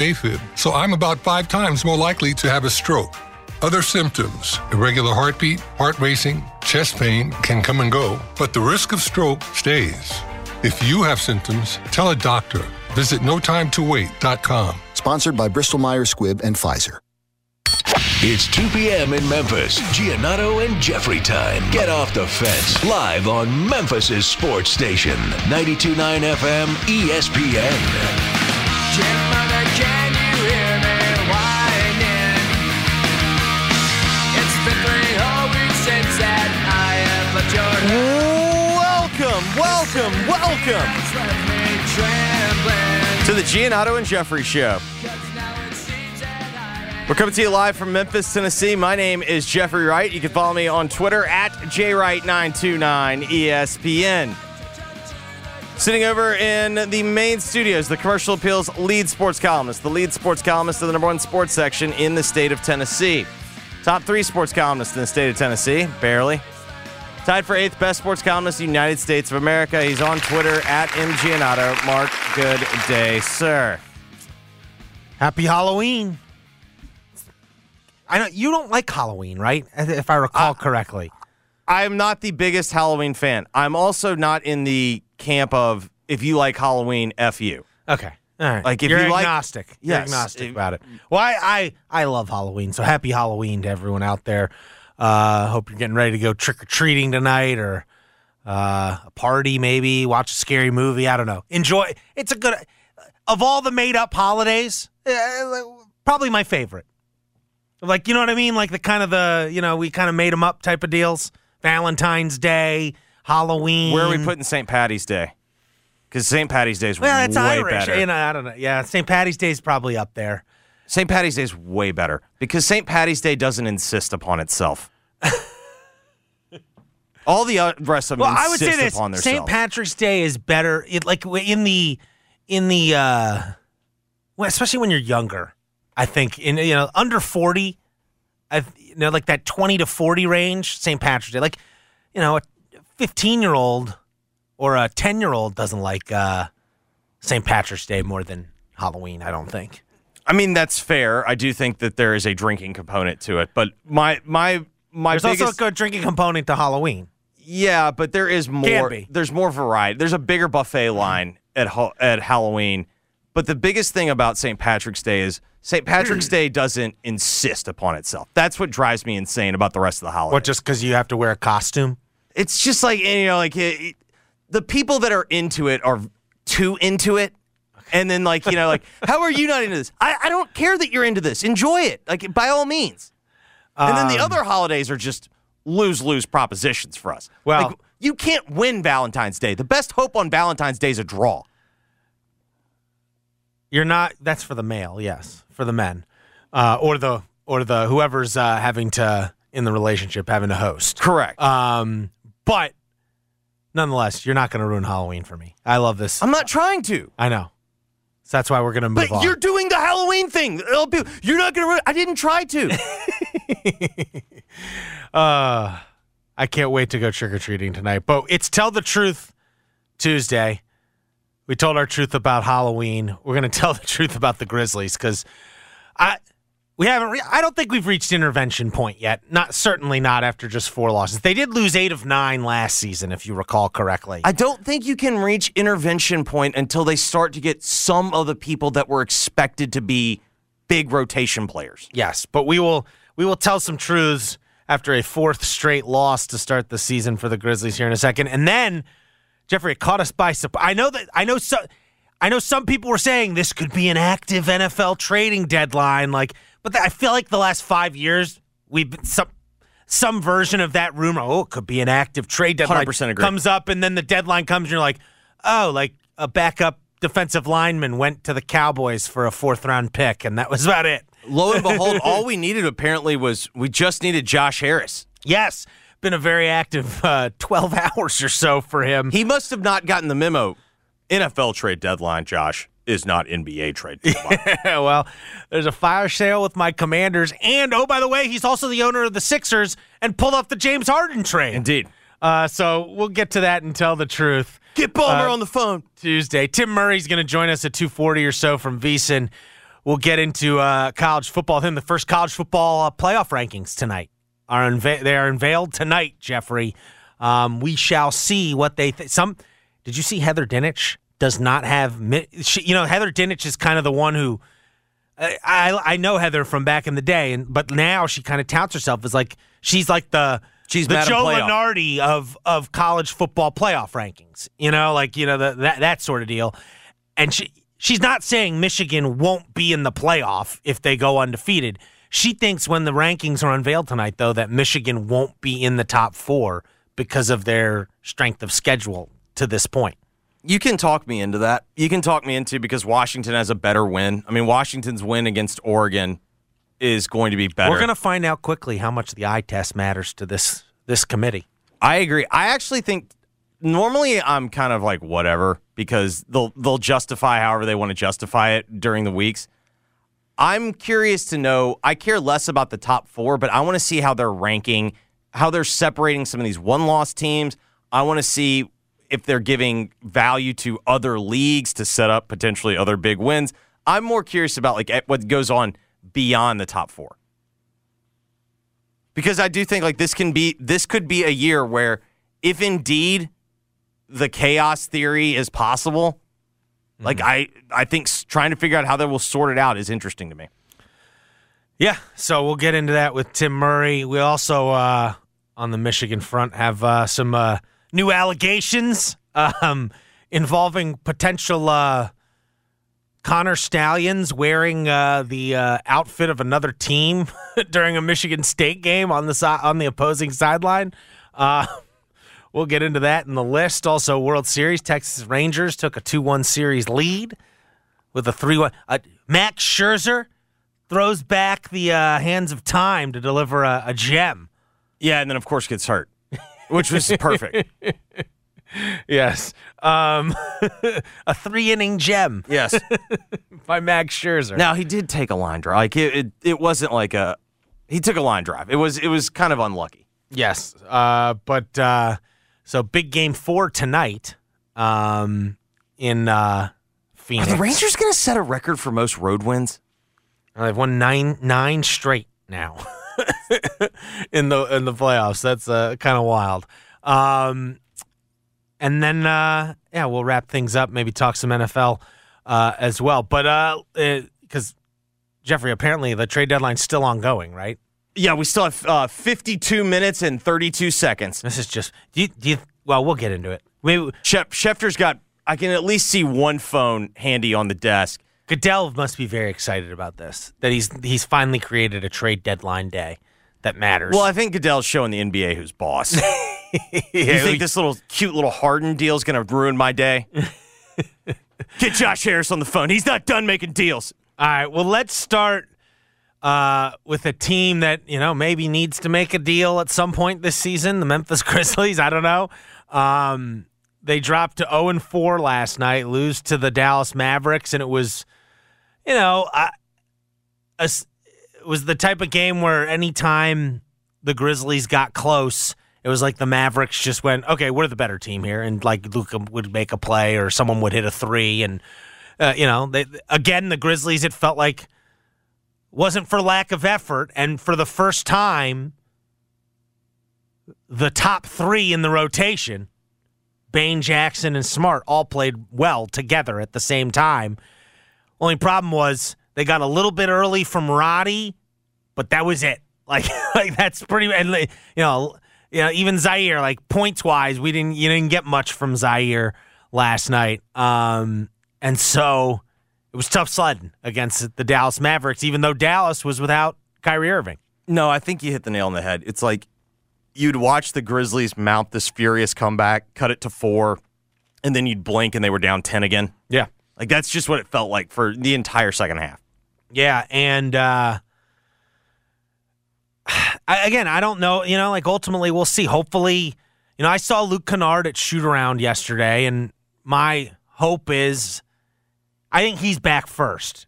AFib, so I'm about five times more likely to have a stroke. Other symptoms, irregular heartbeat, heart racing, chest pain can come and go, but the risk of stroke stays. If you have symptoms, tell a doctor. Visit notimetowait.com. Sponsored by Bristol Myers Squibb and Pfizer. It's 2 p.m. in Memphis. Giannotto and Jeffrey time. Get off the fence. Live on Memphis' sports station. 92.9 FM ESPN. can you hear me whining? It's been three whole weeks since that I have left your Welcome, welcome, welcome It's left me trembling. to the Giannotto and Jeffrey Show. Now it seems that I am We're coming to you live from Memphis, Tennessee. My name is Jeffrey Wright. You can follow me on Twitter at jwright929 ESPN. Sitting over in the main studios, the Commercial Appeals lead sports columnist, the lead sports columnist of the number one sports section in the state of Tennessee. Top three sports columnists in the state of Tennessee, barely. Tied for eighth best sports columnist in the United States of America. He's on Twitter at mgiannotto. Mark, good day, sir. Happy Halloween. I know you don't like Halloween, right? If I recall correctly. I'm not the biggest Halloween fan. I'm also not in the camp of if you like Halloween, f you. Okay. All right. Like, if you're you like- agnostic. You're Yes. agnostic about it. Well, I, I I love Halloween, so happy Halloween to everyone out there. Uh hope you're getting ready to go trick or treating tonight or uh, a party maybe, watch a scary movie, I don't know. Enjoy. It's a good of all the made up holidays, uh, probably my favorite. Like, you know what I mean? Like the kind of the, you know, we kind of made them up type of deals. Valentine's Day, Halloween. Where are we putting St. Patty's Day? Because St. Patty's Day is Well, it's way Irish. better. You know, I don't know. Yeah, St. Patty's Day is probably up there. St. Patty's Day is way better because St. Patty's Day doesn't insist upon itself. All the rest of them Well, I would insist say this: St. Patrick's Day is better. It, like in the in the uh, well, especially when you're younger. I think in you know under forty, I you know like that twenty to forty range. St. Patrick's Day, like you know a fifteen year old or a ten year old doesn't like uh, St. Patrick's Day more than Halloween. I don't think. I mean, that's fair. I do think that there is a drinking component to it, but my my my There's biggest also a good drinking component to Halloween. Yeah, but there is more. be. There's more variety. There's a bigger buffet line at at Halloween. But the biggest thing about St. Patrick's Day is St. Patrick's Day doesn't insist upon itself. That's what drives me insane about the rest of the holiday. What just because you have to wear a costume? It's just like you know, like it, it- the people that are into it are too into it. And then, like, you know, like, how are you not into this? I, I don't care that you're into this. Enjoy it, like, by all means. And then the Um, other holidays are just lose lose propositions for us. Well- Like, you can't win Valentine's Day. The best hope on Valentine's Day is a draw. You're not. That's for the male, yes, for the men, uh, or the or the whoever's uh, having to in the relationship having to host. Correct. Um, but nonetheless, you're not going to ruin Halloween for me. I love this. I'm not trying to. I know. So that's why we're going to move But on. you're doing the Halloween thing. It'll be- You're not going to. I didn't try to. Uh, I can't wait to go trick or treating tonight. But it's Tell the Truth Tuesday. We told our truth about Halloween. We're going to tell the truth about the Grizzlies because I we haven't. Re- I don't think we've reached intervention point yet. Not certainly not after just four losses. They did lose eight of nine last season, if you recall correctly. I don't think you can reach intervention point until they start to get some of the people that were expected to be big rotation players. Yes, but we will we will tell some truths after a fourth straight loss to start the season for the Grizzlies here in a second, and then Jeffrey it caught us by surprise. I know that I know so. I know some people were saying this could be an active NFL trading deadline, like, but I feel like the last five years we've been some some version of that rumor. Oh, it could be an active trade deadline. 100% agree. Comes up, and then the deadline comes, and you're like, oh, like a backup defensive lineman went to the Cowboys for a fourth round pick, and that was about it. Lo and behold, all we needed apparently was we just needed Josh Harris. Yes, been a very active uh, 12 hours or so for him. He must have not gotten the memo. NFL trade deadline, Josh, is not NBA trade deadline. well, there's a fire sale with my commanders. And, oh, by the way, he's also the owner of the Sixers and pulled off the James Harden trade. Indeed. Uh, so we'll get to that and tell the truth. Get Ballmer Uh, on the phone. Tuesday. Tim Murray's going to join us at 240 or so from VSIN. we'll get into uh, college football. Then the first college football uh, playoff rankings tonight are unve- they are unveiled tonight. Jeffrey, um, we shall see what they th- some. Did you see Heather Dinich does not have? She, you know, Heather Dinich is kind of the one who. I, I I know Heather from back in the day, and but now she kind of touts herself as like she's like the She's the Madam Joe Playoff. Lunardi of of college football playoff rankings. You know, like you know the, that that sort of deal. And she she's not saying Michigan won't be in the playoff if they go undefeated. She thinks when the rankings are unveiled tonight, though, that Michigan won't be in the top four because of their strength of schedule to this point. You can talk me into that. You can talk me into because Washington has a better win. I mean, Washington's win against Oregon is going to be better. We're going to find out quickly how much the eye test matters to this this committee. I agree. I actually think normally I'm kind of like whatever because they'll they'll justify however they want to justify it during the weeks. I'm curious to know. I care less about the top four, but I want to see how they're ranking, how they're separating some of these one loss teams. I want to see if they're giving value to other leagues to set up potentially other big wins. I'm more curious about like what goes on beyond the top four because I do think like this can be this could be a year where if indeed the chaos theory is possible, like I I think trying to figure out how they will sort it out is interesting to me. Yeah, so we'll get into that with Tim Murray. We also, uh, on the Michigan front, have uh, some uh, new allegations um, involving potential uh, Connor Stalions wearing uh, the uh, outfit of another team during a Michigan State game on the si- on the opposing sideline. Uh, we'll get into that in the list. Also, World Series, Texas Rangers took a two-one series lead with a three-one. Uh, Max Scherzer throws back the uh, hands of time to deliver a, a gem. Yeah, and then of course gets hurt, which was perfect. Yes. Um, a three inning gem Yes. by Max Scherzer. Now he did take a line drive. Like it, it, it wasn't like a he took a line drive. It was it was kind of unlucky. Yes. Uh, but uh, so big game four tonight um, in uh, Are Phoenix. the Rangers going to set a record for most road wins? Uh, They've won nine nine straight now in the in the playoffs. That's uh, kind of wild. Um, and then uh, yeah, we'll wrap things up. Maybe talk some NFL uh, as well. But uh because Jeffrey, apparently the trade deadline's still ongoing, right? Yeah, we still have uh, 52 minutes and 32 seconds. This is just do you, do you, well, we'll get into it. Maybe Shep, Schefter's got. I can at least see one phone handy on the desk. Goodell must be very excited about this. That he's he's finally created a trade deadline day that matters. Well, I think Goodell's showing the NBA who's boss. you think this little cute little Harden deal is going to ruin my day? Get Josh Harris on the phone. He's not done making deals. All right. Well, let's start uh, with a team that you know maybe needs to make a deal at some point this season. The Memphis Grizzlies. I don't know. Um, they dropped to zero and four last night, lose to the Dallas Mavericks, and it was, you know, it was the type of game where anytime the Grizzlies got close. It was like the Mavericks just went, okay, we're the better team here, and like Luka would make a play or someone would hit a three, and uh, you know, they, again, the Grizzlies, it felt like wasn't for lack of effort. And for the first time, the top three in the rotation, Bane, Jackson, and Smart, all played well together at the same time. Only problem was they got a little bit early from Roddy, but that was it. Like, like that's pretty. And you know, you know, even Ziaire, like points wise, we didn't you didn't get much from Ziaire last night. Um, and so it was tough sledding against the Dallas Mavericks, even though Dallas was without Kyrie Irving. No, I think you hit the nail on the head. It's like you'd watch the Grizzlies mount this furious comeback, cut it to four, and then you'd blink and they were down 10 again. Yeah. Like that's just what it felt like for the entire second half. Yeah, and uh I, again, I don't know. You know, like ultimately, we'll see. Hopefully, you know, I saw Luke Kennard at shoot around yesterday, and my hope is, I think he's back first,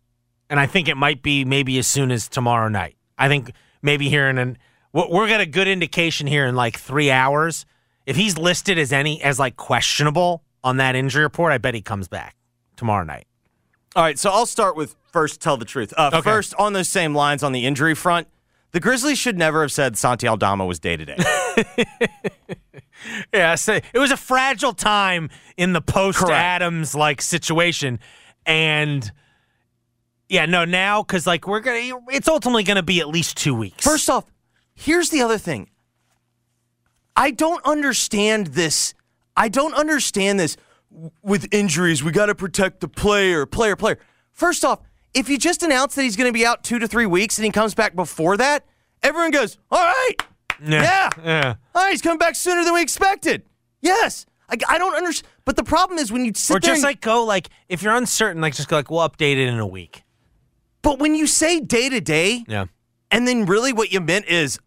and I think it might be maybe as soon as tomorrow night. I think maybe here in an we're got a good indication here in like three hours. If he's listed as any as like questionable on that injury report, I bet he comes back tomorrow night. All right, so I'll start with first tell the truth. Uh, Okay. First, on those same lines on the injury front, the Grizzlies should never have said Santi Aldama was day to day. Yeah, so it was a fragile time in the post Adams like situation, and yeah, no, now because like we're gonna, it's ultimately gonna be at least two weeks. First off, here's the other thing. I don't understand this. I don't understand this with injuries. We got to protect the player, player, player. First off, if you just announce that he's going to be out two to three weeks and he comes back before that, everyone goes, all right. Yeah. yeah. All right, he's coming back sooner than we expected. Yes. I, I don't understand. But the problem is when you sit Or there just and- like go like if you're uncertain, like just go like we'll update it in a week. but when you say day to day, Yeah. and then really what you meant is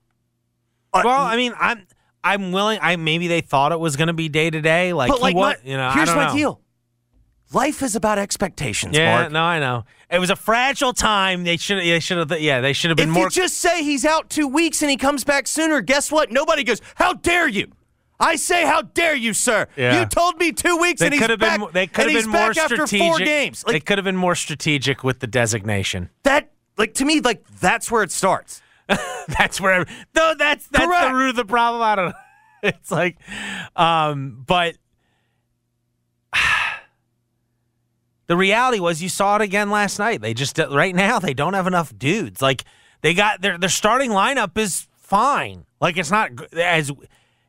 uh, Well, I mean, I'm I'm willing. I maybe they thought it was going to be day to day. Like, But like, my, you know, here's my know. deal. Life is about expectations, Yeah, Mark. no, I know. It was a fragile time. They should. They should have. Yeah, they should have been if more. you just say he's out two weeks and he comes back sooner, guess what? Nobody goes, "How dare you!" I say, "How dare you, sir?" Yeah. You told me two weeks, they and he's could have back. been. They could have been more after strategic. four games. they Like could have been more strategic with the designation. that. Like to me, like that's where it starts. That's where. No, that's that's Correct. the root of the problem. I don't. know. It's like, um, but the reality was you saw it again last night. They just right now they don't have enough dudes. Like they got their their starting lineup is fine. Like it's not as you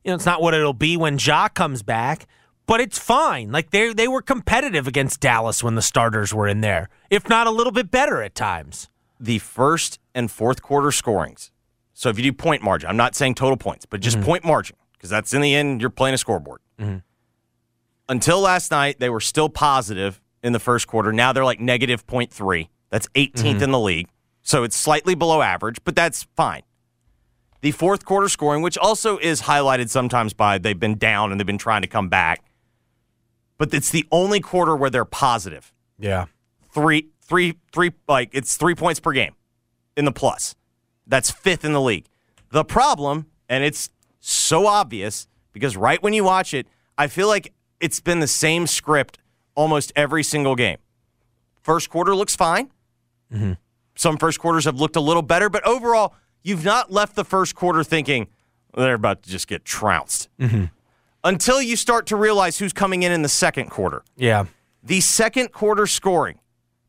know it's not what it'll be when Ja comes back, but it's fine. Like they they were competitive against Dallas when the starters were in there, if not a little bit better at times. The first and fourth quarter scorings. So if you do point margin, I'm not saying total points, but just mm-hmm. point margin because that's in the end you're playing a scoreboard. Mm-hmm. Until last night, they were still positive in the first quarter. Now they're like negative 0.3. That's 18th mm-hmm. in the league. So it's slightly below average, but that's fine. The fourth quarter scoring, which also is highlighted sometimes by they've been down and they've been trying to come back, but it's the only quarter where they're positive. Yeah. Three, three, three, like it's three points per game in the plus. That's fifth in the league. The problem, and it's so obvious because right when you watch it, I feel like it's been the same script almost every single game. First quarter looks fine. Mm-hmm. Some first quarters have looked a little better, but overall, you've not left the first quarter thinking they're about to just get trounced. Mm-hmm. Until you start to realize who's coming in in the second quarter. Yeah. The second quarter scoring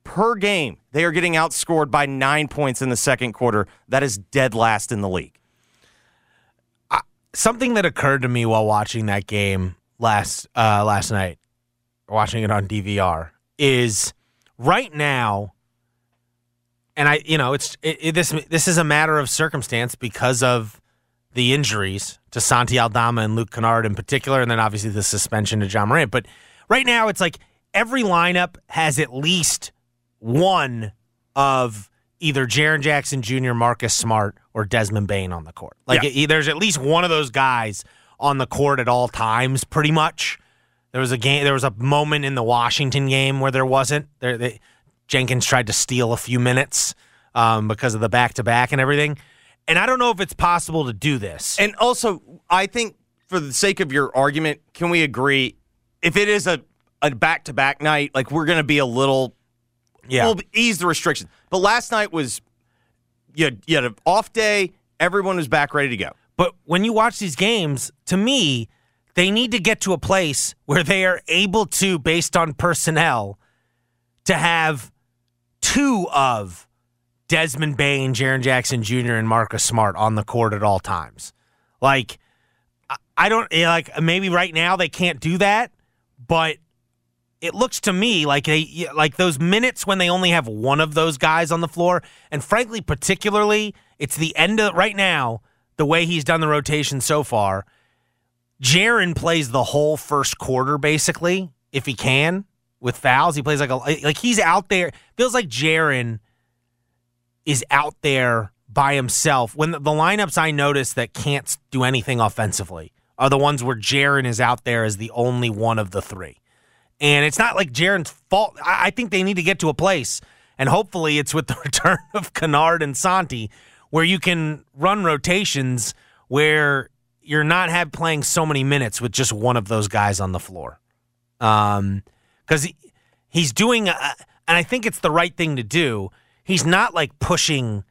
per game, they are getting outscored by nine points in the second quarter. That is dead last in the league. something that occurred to me while watching that game last uh, last night, watching it on DVR, is right now, and I, you know, it's it, it, this this is a matter of circumstance because of the injuries to Santi Aldama and Luke Kennard in particular, and then obviously the suspension to Ja Morant. But right now, it's like every lineup has at least one of either Jaren Jackson Jr., Marcus Smart, or Desmond Bane on the court. Like Yeah. it- there's at least one of those guys on the court at all times, pretty much. There was a game. There was a moment in the Washington game where there wasn't. There, they, Jenkins tried to steal a few minutes um, because of the back to back and everything. And I don't know if it's possible to do this. And also, I think for the sake of your argument, can we agree if it is a a back to back night, like we're going to be a little, yeah, we'll ease the restrictions. But last night was you had, you had an off day. Everyone was back ready to go. But when you watch these games, to me, they need to get to a place where they are able to, based on personnel, to have two of Desmond Bane, Jaren Jackson Jr., and Marcus Smart on the court at all times. Like, I- I don't eh, like maybe right now they can't do that, but it looks to me like they like those minutes when they only have one of those guys on the floor, and frankly, particularly, it's the end of right now. The way he's done the rotation so far, Jaren plays the whole first quarter basically, if he can, with fouls. He plays like a like he's out there. Feels like Jaren is out there by himself. When the, the lineups I notice that can't do anything offensively are the ones where Jaren is out there as the only one of the three. And it's not like Jaren's fault. I, I think they need to get to a place, and hopefully it's with the return of Kennard and Santi, where you can run rotations where you're not have playing so many minutes with just one of those guys on the floor. Um, because he, he's doing. A, and I think it's the right thing to do. He's not like pushing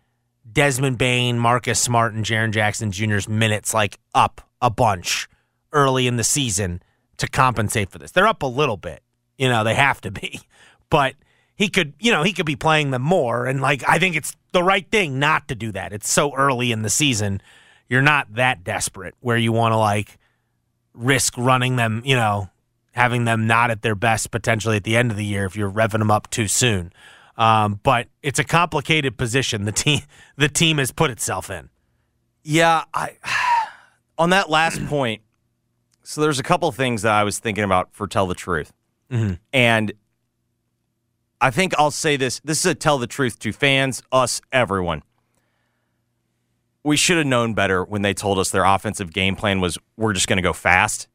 Desmond Bane, Marcus Smart, and Jaren Jackson Jr.'s minutes like up a bunch early in the season to compensate for this. They're up a little bit. You know, they have to be. But he could, you know, he could be playing them more. And like, I think it's the right thing not to do that. It's so early in the season. You're not that desperate where you want to like risk running them, you know, having them not at their best potentially at the end of the year if you're revving them up too soon. Um, but it's a complicated position the team the team has put itself in. Yeah, I on that last point. So there's a couple things that I was thinking about for tell the truth, mm-hmm. and I think I'll say this. This is a tell the truth to fans, us, everyone. We should have known better when they told us their offensive game plan was we're just going to go fast.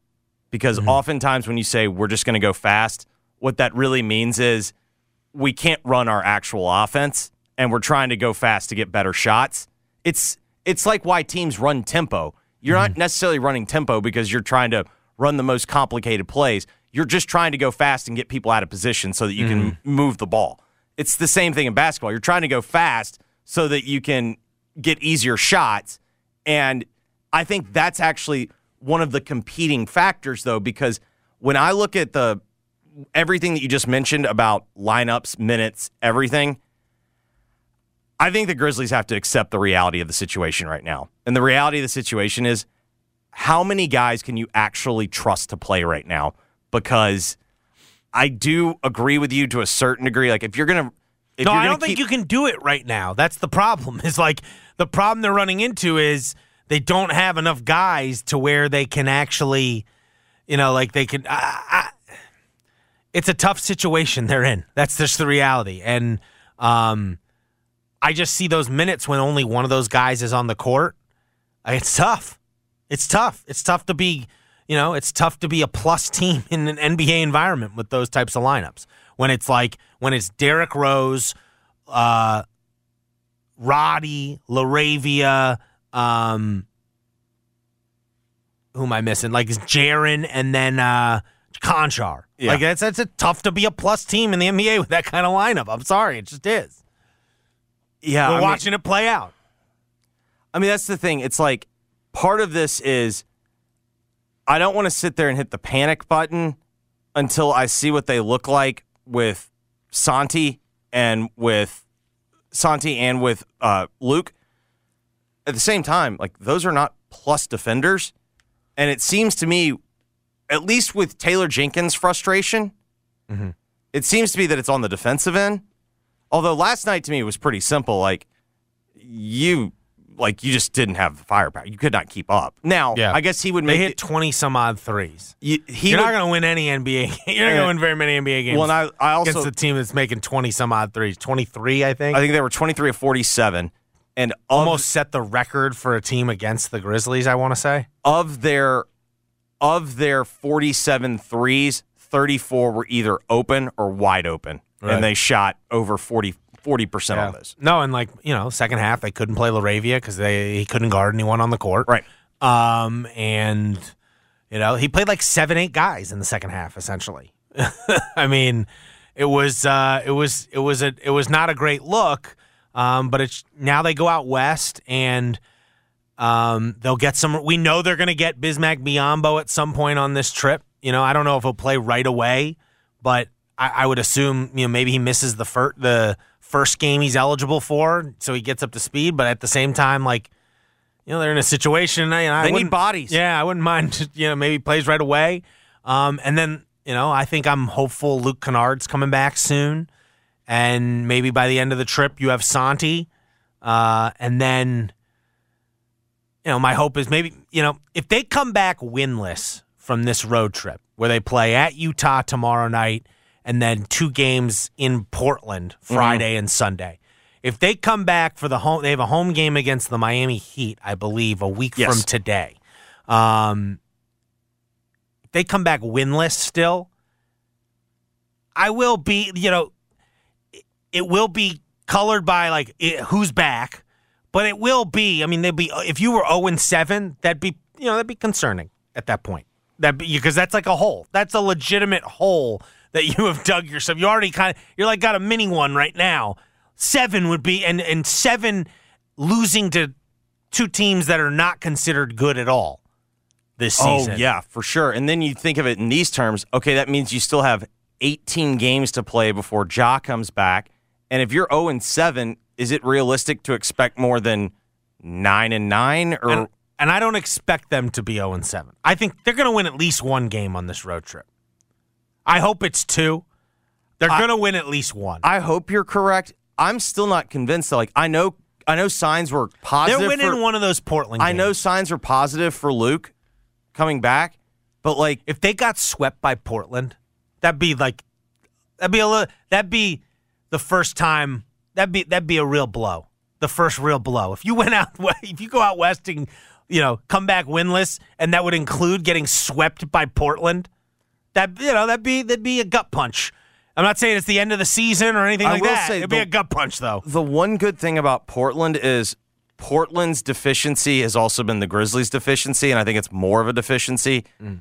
Because mm-hmm. oftentimes when you say we're just going to go fast, what that really means is we can't run our actual offense and we're trying to go fast to get better shots. It's it's like why teams run tempo. You're not mm-hmm. necessarily running tempo because you're trying to run the most complicated plays. You're just trying to go fast and get people out of position so that you can mm-hmm. move the ball. It's the same thing in basketball. You're trying to go fast so that you can get easier shots. And I think that's actually one of the competing factors though because when I look at the everything that you just mentioned about lineups, minutes, everything, I think the Grizzlies have to accept the reality of the situation right now. And the reality of the situation is how many guys can you actually trust to play right now? Because I do agree with you to a certain degree. Like if you're gonna, if no, you're I gonna don't think you can do it right now. That's the problem. Is like the problem they're running into is they don't have enough guys to where they can actually, you know, like they can. I, I, it's a tough situation they're in. That's just the reality, and um, I just see those minutes when only one of those guys is on the court. It's tough. It's tough. It's tough to be, you know, it's tough to be a plus team in an NBA environment with those types of lineups. When it's like when it's Derrick Rose, uh, Roddy, LaRavia, um, who am I missing? Like it's Jaren and then uh, Konchar. Yeah. Like that's that's a tough to be a plus team in the NBA with that kind of lineup. I'm sorry, it just is. Yeah, We're I mean- watching it play out. I mean, that's the thing. It's like part of this is I don't want to sit there and hit the panic button until I see what they look like with Santi and with Santi and with uh, Luke. At the same time, like those are not plus defenders, and it seems to me, at least with Taylor Jenkins' frustration, it seems to be that it's on the defensive end. Although last night to me was pretty simple. Like you, like you just didn't have the firepower. You could not keep up. Now, Yeah. I guess he would They make hit it- twenty some odd threes. you- he You're would, not going to win any NBA. You're not going to win very many NBA games. Well, and I- I also- against the team that's making twenty some odd threes. Twenty three, I think. I think they were 23 of 47. And of, Almost set the record for a team against the Grizzlies. I want to say. of their of their 47 threes, 34 were either open or wide open. Right. And they shot over 40 percent on those. No, and like you know, second half they couldn't play LaRavia because they he couldn't guard anyone on the court. Right. Um, and you know he played like seven, eight guys in the second half. Essentially, I mean, it was uh, it was it was a it was not a great look. Um, but it's now they go out west and um, they'll get some. We know they're going to get Bismack Biyombo at some point on this trip. You know, I don't know if he'll play right away, but I, I would assume you know maybe he misses the fir- the first game he's eligible for, so he gets up to speed. But at the same time, like you know, they're in a situation. You know, I They need bodies. Yeah, I wouldn't mind. You know, maybe he plays right away. Um, and then you know, I think I'm hopeful Luke Kennard's coming back soon, and maybe by the end of the trip you have Santi, uh, and then you know, my hope is maybe, you know, if they come back winless from this road trip where they play at Utah tomorrow night and then two games in Portland Friday and Sunday. If they come back for the home, they have a home game against the Miami Heat, I believe, a week Yes. from today. Um, if they come back winless still, I will be, you know, it- it will be colored by like it, who's back, but it will be. I mean, they'd be if you were zero and seven, that'd be you know that'd be concerning at that point. That because that's like a hole. That's a legitimate hole that you have dug yourself. You already kind of you're like got a mini one right now. Seven would be and and seven losing to two teams that are not considered good at all this oh, season. Oh yeah, for sure. And then you think of it in these terms. Okay, that means you still have 18 games to play before Ja comes back. And if you're 0 and 7, is it realistic to expect more than nine and nine? Or And, and I don't expect them to be 0 and 7. I think they're going to win at least one game on this road trip. I hope it's two. They're going to win at least one. I hope you're correct. I'm still not convinced. Though. Like I know, I know signs were positive. They're winning for- one of those Portland I know signs were positive for Luke coming back, but like if they got swept by Portland, that'd be like that'd be a little, that'd be the first time that'd be that'd be a real blow. The first real blow. If you went out if you go out west and you know come back winless, and that would include getting swept by Portland, that you know that'd be that'd be a gut punch. I'm not saying it's the end of the season or anything I like will that. say It'd be the- a gut punch though. the one good thing about Portland is Portland's deficiency has also been the Grizzlies' deficiency, and I think it's more of a deficiency. Mm.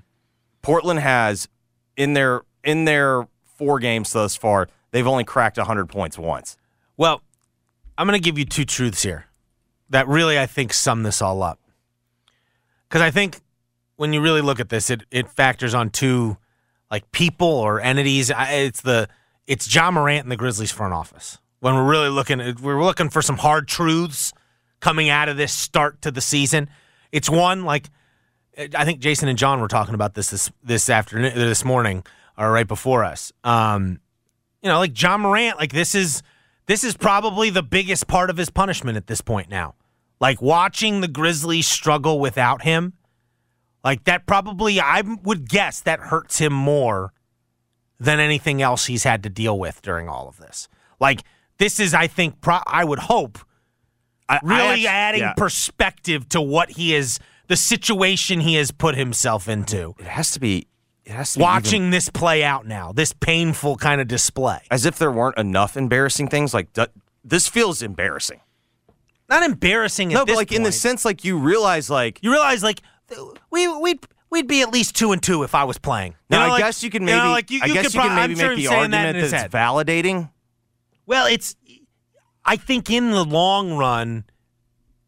Portland has in their in their four games thus far, they've only cracked 100 points once. Well, I'm going to give you two truths here that really I think sum this all up. Because I think when you really look at this, it it factors on two like people or entities. It's the it's Ja Morant and the Grizzlies front office. When we're really looking, we're looking for some hard truths coming out of this start to the season. It's one like I think Jason and John were talking about this this this afternoon, this morning, or right before us. Um, you know, like Ja Morant, like this is this is probably the biggest part of his punishment at this point now. Like watching the Grizzlies struggle without him, like that probably I would guess that hurts him more than anything else he's had to deal with during all of this. Like this is, I think, pro- I would hope I, I really adding yeah. perspective to what he is, the situation he has put himself into. it has to be. It has to be Watching even- this play out now, this painful kind of display. as if there weren't enough embarrassing things. Like this feels embarrassing. Not embarrassing. No, at but like in the sense, like you realize, like you realize like we we'd we'd be at least two and two if I was playing. You now know, I like- guess you can know, maybe. like, you, I guess could you can maybe sure make the that argument his that's validating. Well, it's. I think in the long run,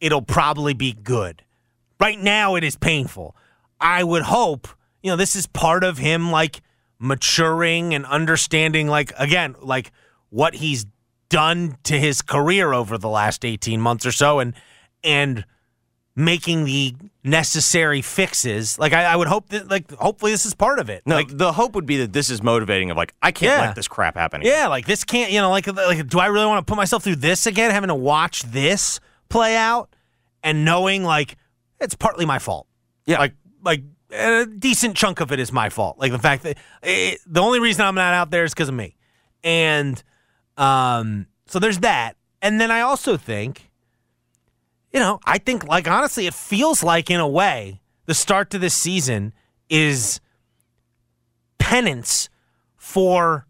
it'll probably be good. Right now, it is painful. I would hope, you know, this is part of him like maturing and understanding, like, again, like what he's done to his career over the last 18 months or so and, and, making the necessary fixes like I, I would hope that like hopefully this is part of it No, like the hope would be that this is motivating. Of like, I can't Yeah. let this crap happen. again. yeah, like this can't, you know, like, like do I really want to put myself through this again, having to watch this play out and knowing like it's partly my fault. Yeah. Like, like a decent chunk of it is my fault. Like the fact that it, the only reason I'm not out there is because of me. And um, so there's that. And then I also think, you know, I think like honestly, it feels like in a way the start to this season is penance for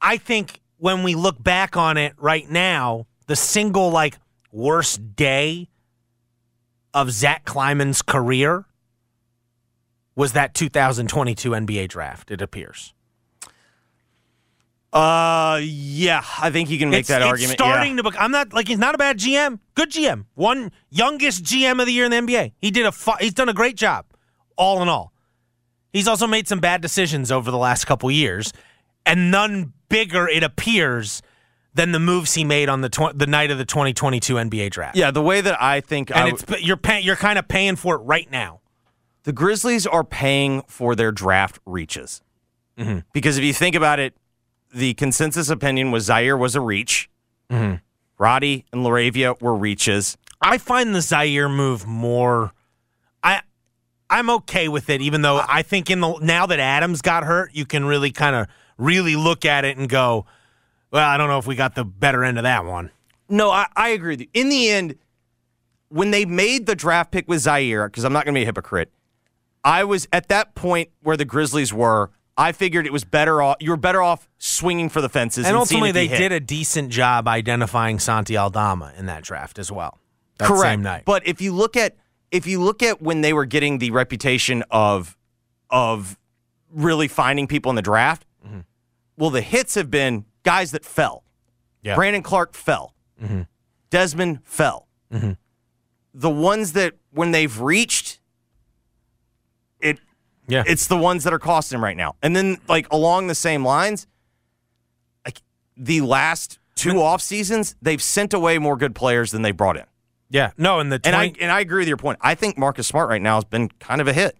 I think when we look back on it right now, the single like worst day of Zach Kleiman's career was that 2022 NBA draft, it appears. Uh, yeah, I think you can make it's, that it's argument. starting yeah. to bec- I'm not like he's not a bad GM. Good GM. One youngest GM of the year in the NBA. He did a fu- he's done a great job all in all. He's also made some bad decisions over the last couple years and none bigger it appears than the moves he made on the tw- the night of the 2022 NBA draft. Yeah, the way that I think And w- it's you're pay- you're kind of paying for it right now. the Grizzlies are paying for their draft reaches. Mm-hmm. Because if you think about it, the consensus opinion was Ziaire was a reach. Mm-hmm. Roddy and LaRavia were reaches. I find the Ziaire move more. I I'm okay with it, even though I think in the now that Adams got hurt, you can really kind of really look at it and go, well, I don't know if we got the better end of that one. No, I, I agree with you. In the end, when they made the draft pick with Ziaire, because I'm not going to be a hypocrite, I was at that point where the Grizzlies were. I figured it was better off. You were better off swinging for the fences. And And, ultimately, if they hit. did a decent job identifying Santi Aldama in that draft as well. That Correct. same night. But if you look at if you look at when they were getting the reputation of of really finding people in the draft. Mm-hmm. Well, the hits have been guys that fell. Yeah. Brandon Clarke fell. Mm-hmm. Desmond fell. Mm-hmm. The ones that when they've reached Yeah. it's the ones that are costing him right now. And then like along the same lines, like the last two off seasons, they've sent away more good players than they brought in. yeah. No, and the 20, And I and I agree with your point. I think Marcus Smart right now has been kind of a hit.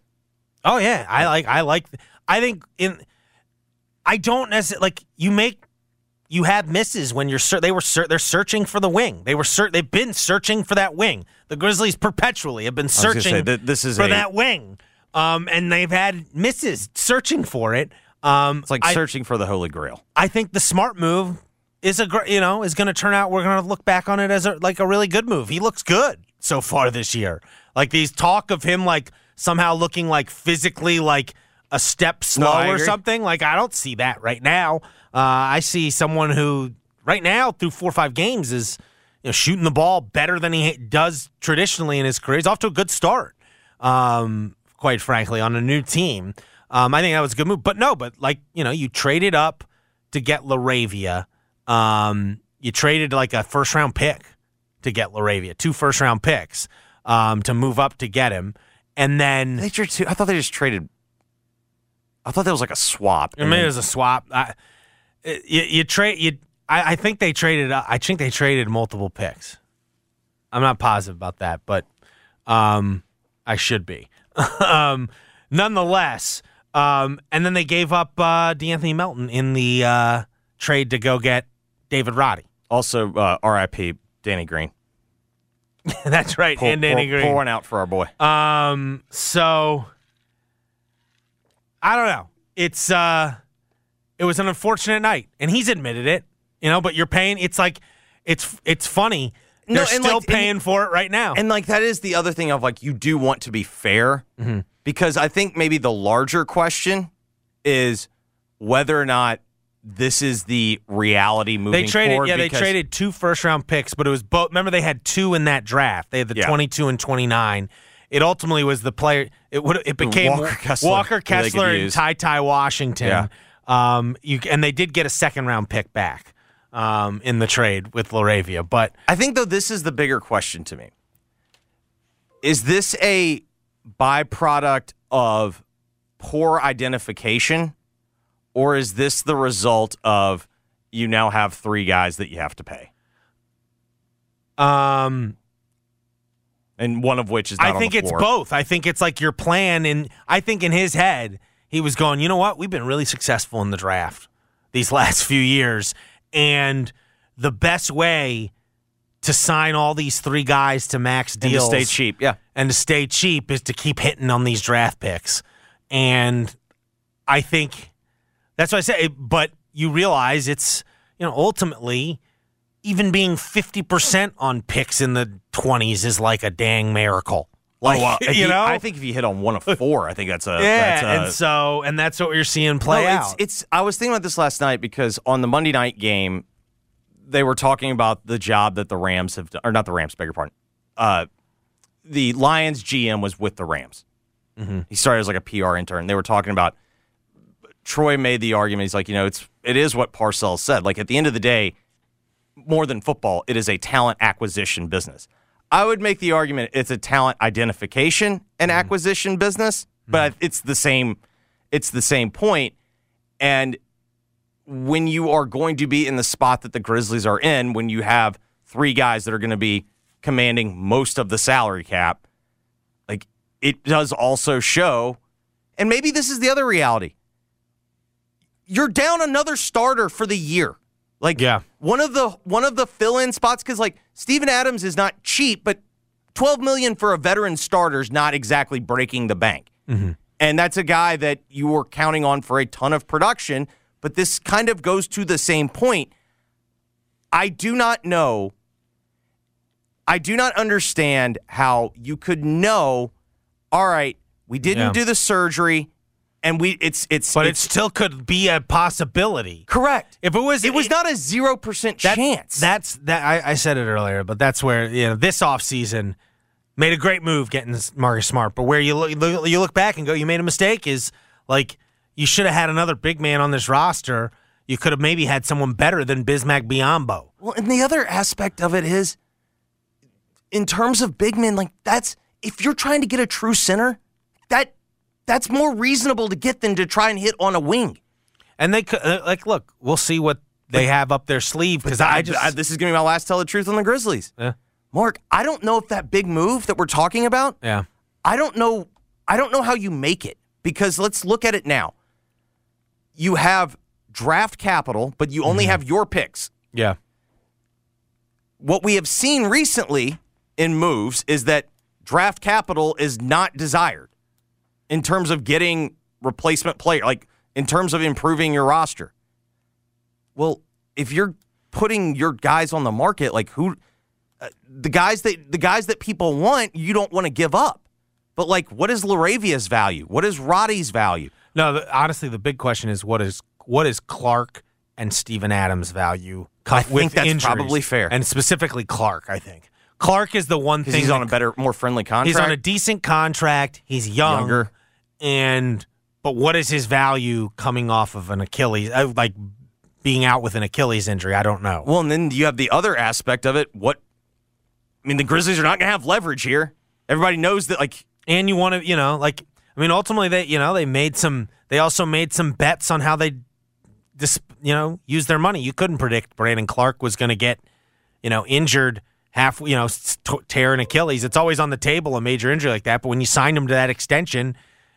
Oh yeah, I like I like I think in I don't necessarily like you make you have misses when you're they were they're searching for the wing. They were they've been searching for that wing. The Grizzlies perpetually have been searching say, th- this is for a- that wing. Um, and they've had misses searching for it. Um, It's like I, searching for the holy grail. I think the smart move is a you know is going to turn out. We're going to look back on it as a, like a really good move. He looks good so far this year. Like these talk of him like somehow looking like physically like a step No, slow or something. Like I don't see that right now. Uh, I see someone who right now through four or five games is you know, shooting the ball better than he does traditionally in his career. He's off to a good start. Um, quite frankly, on a new team. Um, I think that was a good move. But no, but like, you know, you traded up to get LaRavia. Um, you traded like a first round pick to get LaRavia, two first round picks um, to move up to get him. And then They traded two- I thought they just traded. I thought that was like a swap. I mean, it was a swap. I, you, you trade you. I, I think they traded. uh, I think they traded multiple picks. I'm not positive about that, but um, I should be. um, nonetheless, um, and then they gave up uh, D'Anthony Melton in the uh, trade to go get David Roddy. also uh, R.I.P. Danny Green. That's right, Pull, and Danny pour, Green. pour one out for our boy. Um, so I don't know. It's uh it was an unfortunate night, and he's admitted it, you know, but you're paying it's like it's it's funny. No, They're still like- and- paying for it right now. And like that is the other thing of like you do want to be fair because I think maybe the larger question is whether or not this is the reality moving they traded forward. yeah, they traded two first round picks, but it was both remember they had two in that draft. They had the Yeah. 22 and 29. It ultimately was the player it would it became Walker Kessler, Walker Kessler and. TyTy Washington. Yeah. Um you and they did get a second round pick back um in the trade with LaRavia, but I think though this is the bigger question to me. Is this a byproduct of poor identification or is this the result of you now have three guys that you have to pay um and one of which is I think it's both. I think it's like your plan, and I think in his head he was going, you know what? We've been really successful in the draft these last few years, and the best way to sign all these three guys to max and to stay cheap. Yeah. and to stay cheap is to keep hitting on these draft picks. And I think that's what I say. But you realize it's, you know, ultimately, even being 50% on picks in the 20s is like a dang miracle. Like, oh, well, if you know? I think if you hit on one of four, I think that's a yeah. That's a, and so, and that's what you're seeing play No, out. It's, it's. I was thinking about this last night because on the Monday night game, they were talking about the job that the Rams have done, or not the Rams, beg your pardon. Uh, the Lions GM was with the Rams. He started as like a PR intern. They were talking about. Troy made the argument. He's like, you know, it's it is what Parcells said. Like at the end of the day, more than football, it is a talent acquisition business. I would make the argument it's a talent identification and mm-hmm. acquisition business, but mm-hmm. it's the same. It's the same point. And when you are going to be in the spot that the Grizzlies are in, when you have three guys that are going to be commanding most of the salary cap, like it does also show, and maybe this is the other reality. You're down another starter for the year. Like Yeah. one of the one of the fill-in spots because like Steven Adams is not cheap, but 12 million for a veteran starter is not exactly breaking the bank. Mm-hmm. And that's a guy that you were counting on for a ton of production. But this kind of goes to the same point. I do not know. I do not understand how you could know. All right, we didn't Yeah. do the surgery, and we it's it's but it still could be a possibility. correct. If it was, It was not a zero percent That- chance. That's that. I, I said it earlier, but that's where you know this offseason made a great move getting Marcus Smart. But where you look, you look back and go, you made a mistake is like you should have had another big man on this roster. You could have maybe had someone better than Bismack Biyombo. Well, and the other aspect of it is, in terms of big men, like that's if you're trying to get a true center, that's more reasonable to get than to try and hit on a wing. And they could uh, like look. We'll see what they have up their sleeve because I just this is gonna be my last tell the truth on the Grizzlies. Yeah. Mark, I don't know if that big move that we're talking about. yeah. I don't know. I don't know how you make it because let's look at it now. You have draft capital, but you Mm-hmm. only have your picks. Yeah. What we have seen recently in moves is that draft capital is not desired in terms of getting replacement player, like in terms of improving your roster. Well, if you're putting your guys on the market, like who uh, the guys that the guys that people want, you don't want to give up. But like, what is LaRavia's value? What is Roddy's value? No, the, honestly, the big question is what is what is Clarke and Steven Adams' value? I think that's injuries? probably fair. and specifically Clarke. I think Clarke is the one thing he's on a better, more friendly contract. He's on a decent contract. He's young, Younger. And but what is his value coming off of an Achilles, uh, like being out with an Achilles injury? I don't know. Well, and then you have the other aspect of it. What I mean, the Grizzlies are not going to have leverage here. Everybody knows that, like, and you want to, you know, like I mean, ultimately they, you know, they made some. They also made some bets on how they, dis, you know, use their money. You couldn't predict Brandon Clarke was going to get, you know, injured half, you know, tear an Achilles. It's always on the table a major injury like that. But when you signed him to that extension,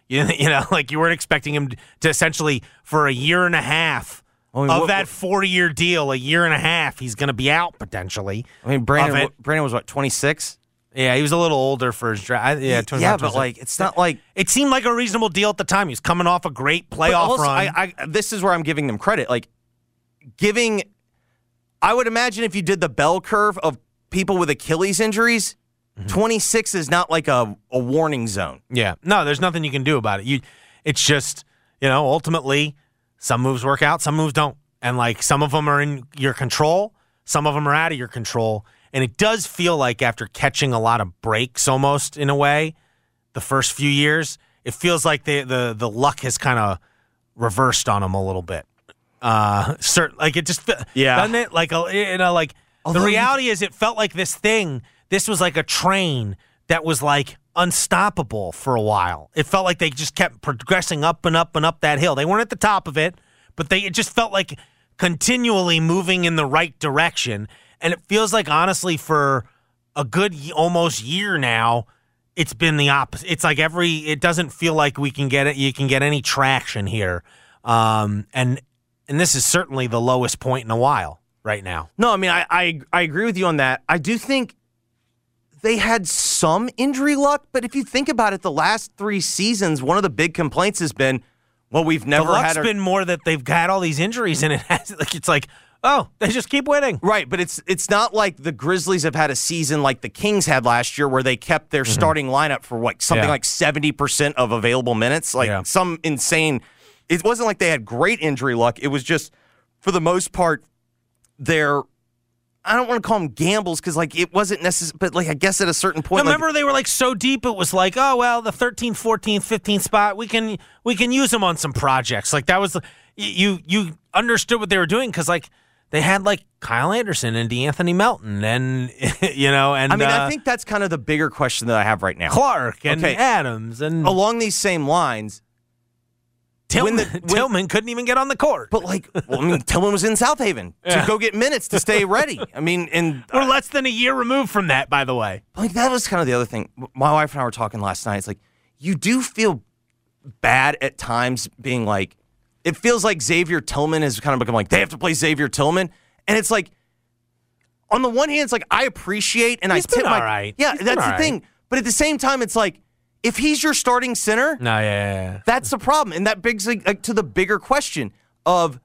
you, you know, like you weren't expecting him to essentially for a year and a half. I mean, of what- that four-year deal, a year and a half, he's going to be out potentially. I mean, Brandon, Brandon was what twenty six. Yeah, he was a little older for his draft. Yeah, yeah, but like, it's not like It seemed like a reasonable deal at the time. He was coming off a great playoff also, run. I, I, this is where I'm giving them credit. Like, giving, I would imagine if you did the bell curve of people with Achilles injuries, Mm-hmm. 26 is not like a, a warning zone. yeah, no, there's nothing you can do about it. You, it's just you know, ultimately, some moves work out, some moves don't, and like some of them are in your control, some of them are out of your control, and it does feel like after catching a lot of breaks, almost in a way, the first few years, it feels like the the the luck has kind of reversed on them a little bit. Uh, certain like it just Yeah. doesn't it? Like a, you know, like Although the you- reality is, it felt like this thing. This was like a train that was like unstoppable for a while. It felt like they just kept progressing up and up and up that hill. They weren't at the top of it, but they it just felt like continually moving in the right direction. And it feels like honestly for a good almost year now, it's been the opposite. It's like every it doesn't feel like we can get it. You can get any traction here, um, and and this is certainly the lowest point in a while right now. No, I mean, I, I, I agree with you on that. I do think they had some injury luck, but if you think about it, the last three seasons, one of the big complaints has been, well, we've The never luck's had a, been more that they've got all these injuries, and it has like it's like oh they just keep winning. Right, but it's it's not like the Grizzlies have had a season like the Kings had last year where they kept their starting lineup for what something Mm-hmm. Yeah. like 70% of available minutes, like Yeah. some insane It wasn't like they had great injury luck. It was just for the most part their I don't want to call them gambles cuz like it wasn't necessary but like I guess at a certain point like- Remember they were like so deep it was like oh well the 13th 14th 15th spot we can we can use them on some projects like that was you you understood what they were doing because like they had like Kyle Anderson and De'Anthony Melton and you know and I mean, uh, I think that's kind of the bigger question that I have right now. Clarke and Okay. Adams and Along these same lines, Tillman, when the- when- Tillman couldn't even get on the court. but like, well, I mean, Tillman was in Southaven to go get minutes to stay ready. I mean, and We're uh, less than a year removed from that, by the way. like that was kind of the other thing. My wife and I were talking last night. It's like you do feel bad at times, being like, it feels like Xavier Tillman has kind of become like they have to play Xavier Tillman, and it's like, on the one hand, it's like I appreciate and He's I tip been my right. yeah, He's that's the right. thing. But at the same time, it's like if he's your starting center, No, yeah, yeah, yeah. that's the problem, and that brings like, to the bigger question of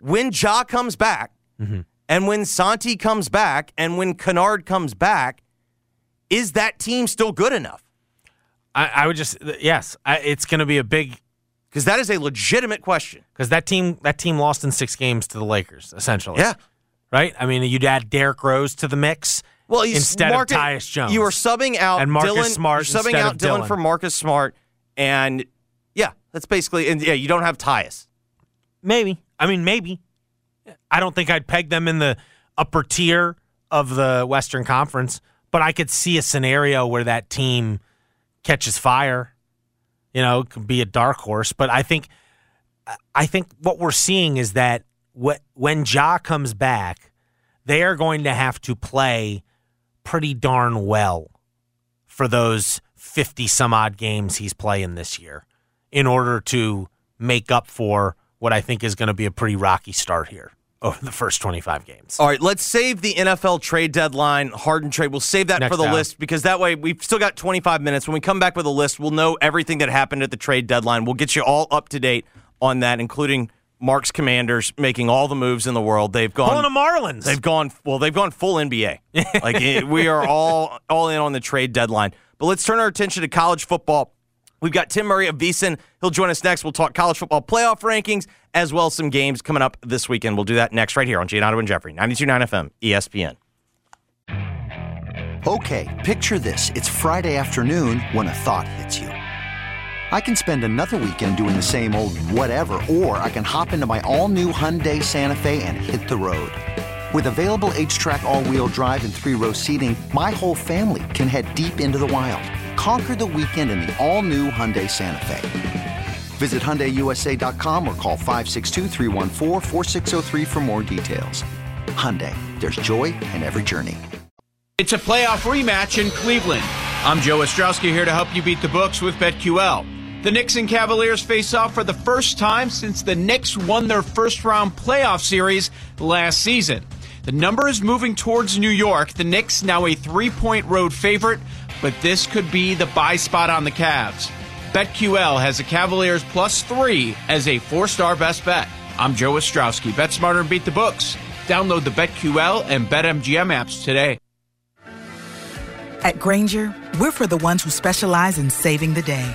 when Ja comes back, Mm-hmm. and when Santi comes back, and when Kennard comes back, is that team still good enough? I, I would just yes, I, it's going to be a big Because that is a legitimate question. because that team that team lost in six games to the Lakers essentially. Yeah. right. I mean, you'd add Derrick Rose to the mix. Well, you instead Marcus, of Tyus Jones, you are subbing out And Marcus Dillon, Smart You're subbing out of Dillon Dillon. for Marcus Smart, and yeah, That's basically, and yeah, you don't have Tyus. Maybe. I mean, maybe. I don't think I'd peg them in the upper tier of the Western Conference, but I could see a scenario where that team catches fire. You know, it could be a dark horse, but I think I think what we're seeing is that when Ja comes back, they are going to have to play pretty darn well for those 50 some odd games he's playing this year in order to make up for what I think is going to be a pretty rocky start here over the first 25 games. All right, let's save the NFL trade deadline, Harden trade. We'll save that Next for the list because that way we've still got 25 minutes. When we come back with a list, we'll know everything that happened at the trade deadline. We'll get you all up to date on that, including Mark's Commanders making all the moves in the world. They've gone. Pulling the Marlins. They've gone well. They've gone full NBA. like it, we are all all in on the trade deadline. But let's turn our attention to college football. We've got Tim Murray of VSiN. He'll join us next. We'll talk college football playoff rankings as well as some games coming up this weekend. We'll do that next right here on Giannotto and Jeffrey, 92.9 FM, ESPN. Okay, picture this. It's Friday afternoon when a thought hits you. I can spend another weekend doing the same old whatever, or I can hop into my all new Hyundai Santa Fe and hit the road. With available HTRAC, all wheel drive, and three row seating, my whole family can head deep into the wild. Conquer the weekend in the all new Hyundai Santa Fe. Visit HyundaiUSA.com or call 562-314-4603 for more details. Hyundai, there's joy in every journey. It's a playoff rematch in Cleveland. I'm Joe Ostrowski here to help you beat the books with BetQL. The Knicks and Cavaliers face off for the first time since the Knicks won their first round playoff series last season. The number is moving towards New York. The Knicks now a three point road favorite, but this could be the buy spot on the Cavs. BetQL has the Cavaliers plus three as a four star best bet. I'm Joe Ostrowski. Bet smarter and beat the books. Download the BetQL and BetMGM apps today. At Granger, we're for the ones who specialize in saving the day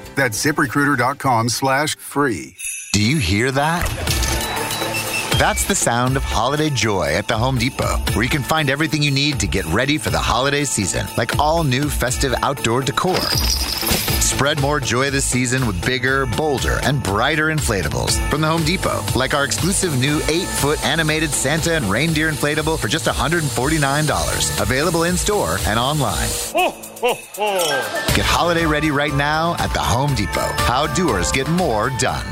That's ziprecruiter.com slash free. Do you hear that? That's the sound of holiday joy at the Home Depot, where you can find everything you need to get ready for the holiday season, like all new festive outdoor decor. Spread more joy this season with bigger, bolder, and brighter inflatables from the Home Depot, like our exclusive new 8 foot animated Santa and reindeer inflatable for just $149. Available in store and online. Oh, Get holiday ready right now at the Home Depot. How doers get more done.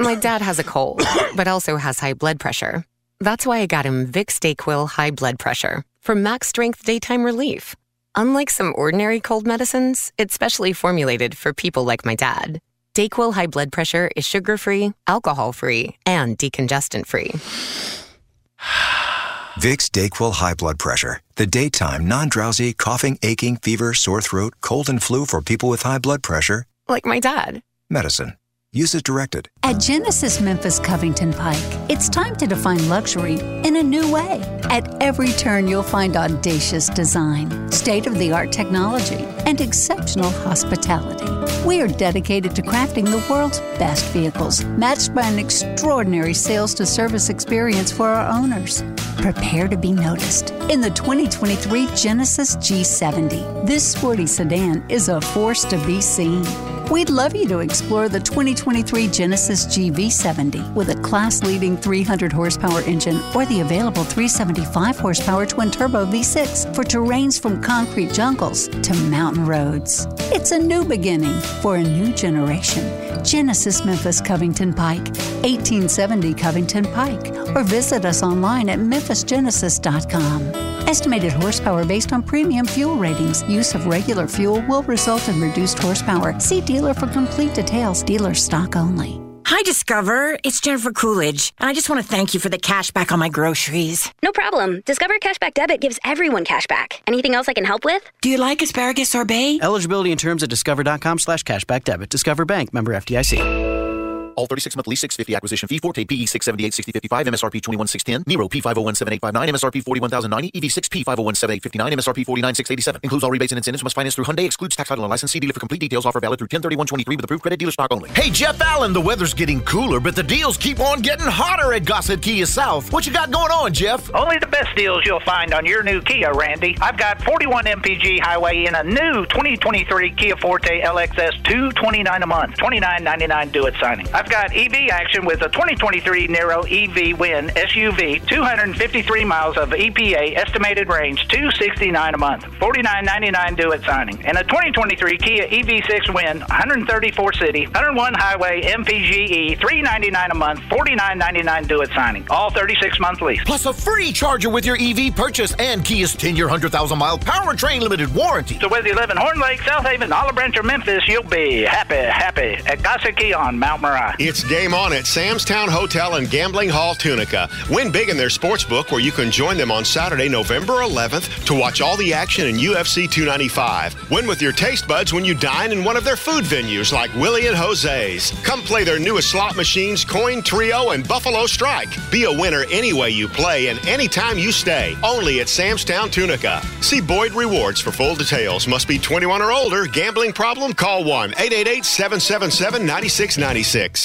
My dad has a cold, but also has high blood pressure. That's why I got him Vicks Dayquil High Blood Pressure for max strength daytime relief. Unlike some ordinary cold medicines, it's specially formulated for people like my dad. Dayquil High Blood Pressure is sugar free, alcohol free, and decongestant free. Vicks Dayquil High Blood Pressure. The daytime, non-drowsy, coughing, aching, fever, sore throat, cold and flu for people with high blood pressure. Like my dad. Medicine. Use as directed. At Genesis Memphis Covington Pike, it's time to define luxury in a new way. At every turn, you'll find audacious design, state of the art technology, and exceptional hospitality. We are dedicated to crafting the world's best vehicles, matched by an extraordinary sales to service experience for our owners. Prepare to be noticed in the 2023 Genesis G70. This sporty sedan is a force to be seen. We'd love you to explore the 2023 Genesis GV70 with a class leading 300 horsepower engine or the available 375 horsepower twin turbo V6 for terrains from concrete jungles to mountain roads. It's a new beginning for a new generation. Genesis Memphis Covington Pike, 1870 Covington Pike, or visit us online at memphisgenesis.com. Estimated horsepower based on premium fuel ratings. Use of regular fuel will result in reduced horsepower. See dealer for complete details. Dealer stock only. Hi, Discover. It's Jennifer Coolidge, and I just want to thank you for the cash back on my groceries. No problem. Discover Cashback Debit gives everyone cash back. Anything else I can help with? Do you like asparagus sorbet? Eligibility and terms at discover.com slash cashback debit. Discover Bank member FDIC. All 36 month lease 650 acquisition fee Forte PE 678 6055 MSRP 21610 Niro P501789 MSRP 41090 EV6 P501789 MSRP 49687 includes all rebates and incentives must finance through Hyundai excludes tax title and license see dealer for complete details offer valid through 103123 with approved credit dealer stock only. Hey Jeff Allen, the weather's getting cooler, but the deals keep on getting hotter at Gossett Kia South. What you got going on, Jeff? Only the best deals you'll find on your new Kia, Randy. I've got 41 MPG highway in a new 2023 Kia Forte LXS 229 a month, 29.99 due at signing. I've got EV action with a 2023 Niro EV Win SUV, 253 miles of EPA estimated range, 269 a month, 49.99 do it signing, and a 2023 Kia EV6 Win, 134 city, 101 highway MPGE, 399 a month, 49.99 do it signing, all 36 month lease. Plus a free charger with your EV purchase and Kia's 10 year, 100,000 mile powertrain limited warranty. So whether you live in Horn Lake, Southaven, Olive Branch, or Memphis, you'll be happy, happy at Gossett Kia on Mount Moriah. It's game on at Sam's Town Hotel and Gambling Hall, Tunica. Win big in their sports book where you can join them on Saturday, November 11th to watch all the action in UFC 295. Win with your taste buds when you dine in one of their food venues like Willie and Jose's. Come play their newest slot machines, Coin Trio, and Buffalo Strike. Be a winner any way you play and anytime you stay. Only at Sam's Town, Tunica. See Boyd Rewards for full details. Must be 21 or older. Gambling problem? Call 1 888 777 9696.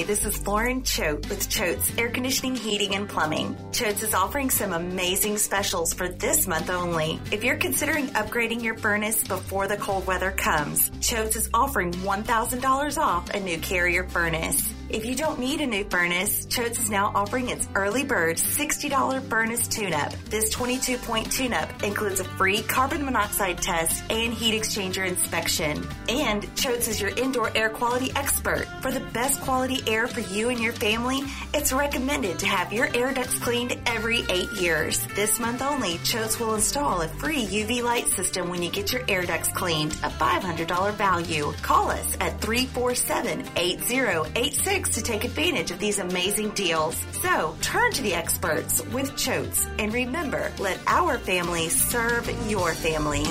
Hi, this is Lauren Choate with Choate's Air Conditioning, Heating, and Plumbing. Choate's is offering some amazing specials for this month only. If you're considering upgrading your furnace before the cold weather comes, Choate's is offering $1,000 off a new carrier furnace. If you don't need a new furnace, Choates is now offering its early bird $60 furnace tune-up. This 22-point tune-up includes a free carbon monoxide test and heat exchanger inspection. And Choates is your indoor air quality expert. For the best quality for you and your family, it's recommended to have your air ducts cleaned every eight years. This month only, Choates will install a free UV light system when you get your air ducts cleaned, a $500 value. Call us at 347-8086 to take advantage of these amazing deals. So turn to the experts with Choates and remember, let our family serve your family.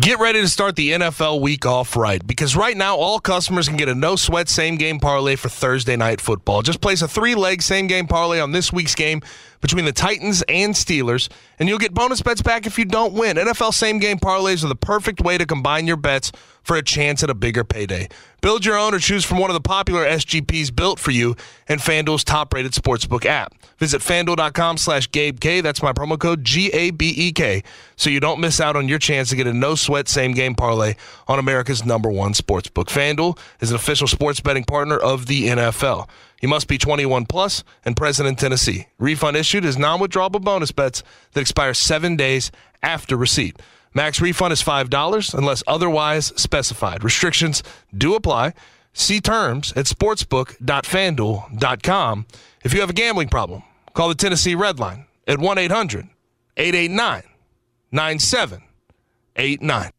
Get ready to start the NFL week off right because right now all customers can get a no sweat same game parlay for Thursday night football. Just place a three leg same game parlay on this week's game between the Titans and Steelers, and you'll get bonus bets back if you don't win. NFL same game parlays are the perfect way to combine your bets for a chance at a bigger payday. Build your own or choose from one of the popular SGPs built for you and FanDuel's top rated sportsbook app. Visit fanduel.com slash GabeK. That's my promo code G A B E K. So you don't miss out on your chance to get a no sweat same game parlay on America's number one sportsbook. FanDuel is an official sports betting partner of the NFL. You must be 21 plus and present in Tennessee. Refund issued is non-withdrawable bonus bets that expire seven days after receipt. Max refund is $5 unless otherwise specified. Restrictions do apply. See terms at sportsbook.fanduel.com. If you have a gambling problem, call the Tennessee Red Line at 1 800 889 9789.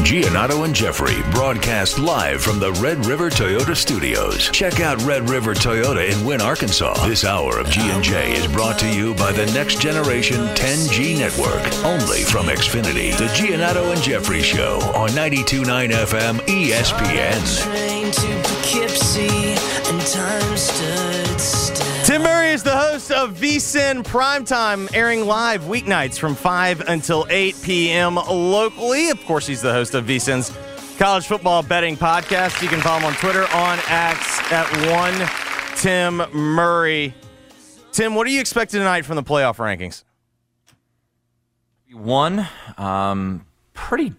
Giannotto and Jeffrey broadcast live from the Red River Toyota Studios. Check out Red River Toyota in Wynne, Arkansas. This hour of G&J is brought to you by the Next Generation 10G Network, only from Xfinity. The Giannotto and Jeffrey Show on 92.9 FM ESPN. Tim Murray is the host of VSIN Primetime, airing live weeknights from 5 until 8 p.m. locally. Of course, he's the host of VSIN's college football betting podcast. You can follow him on Twitter on X at one Tim Murray. Tim, what are you expecting tonight from the playoff rankings? One, um, pretty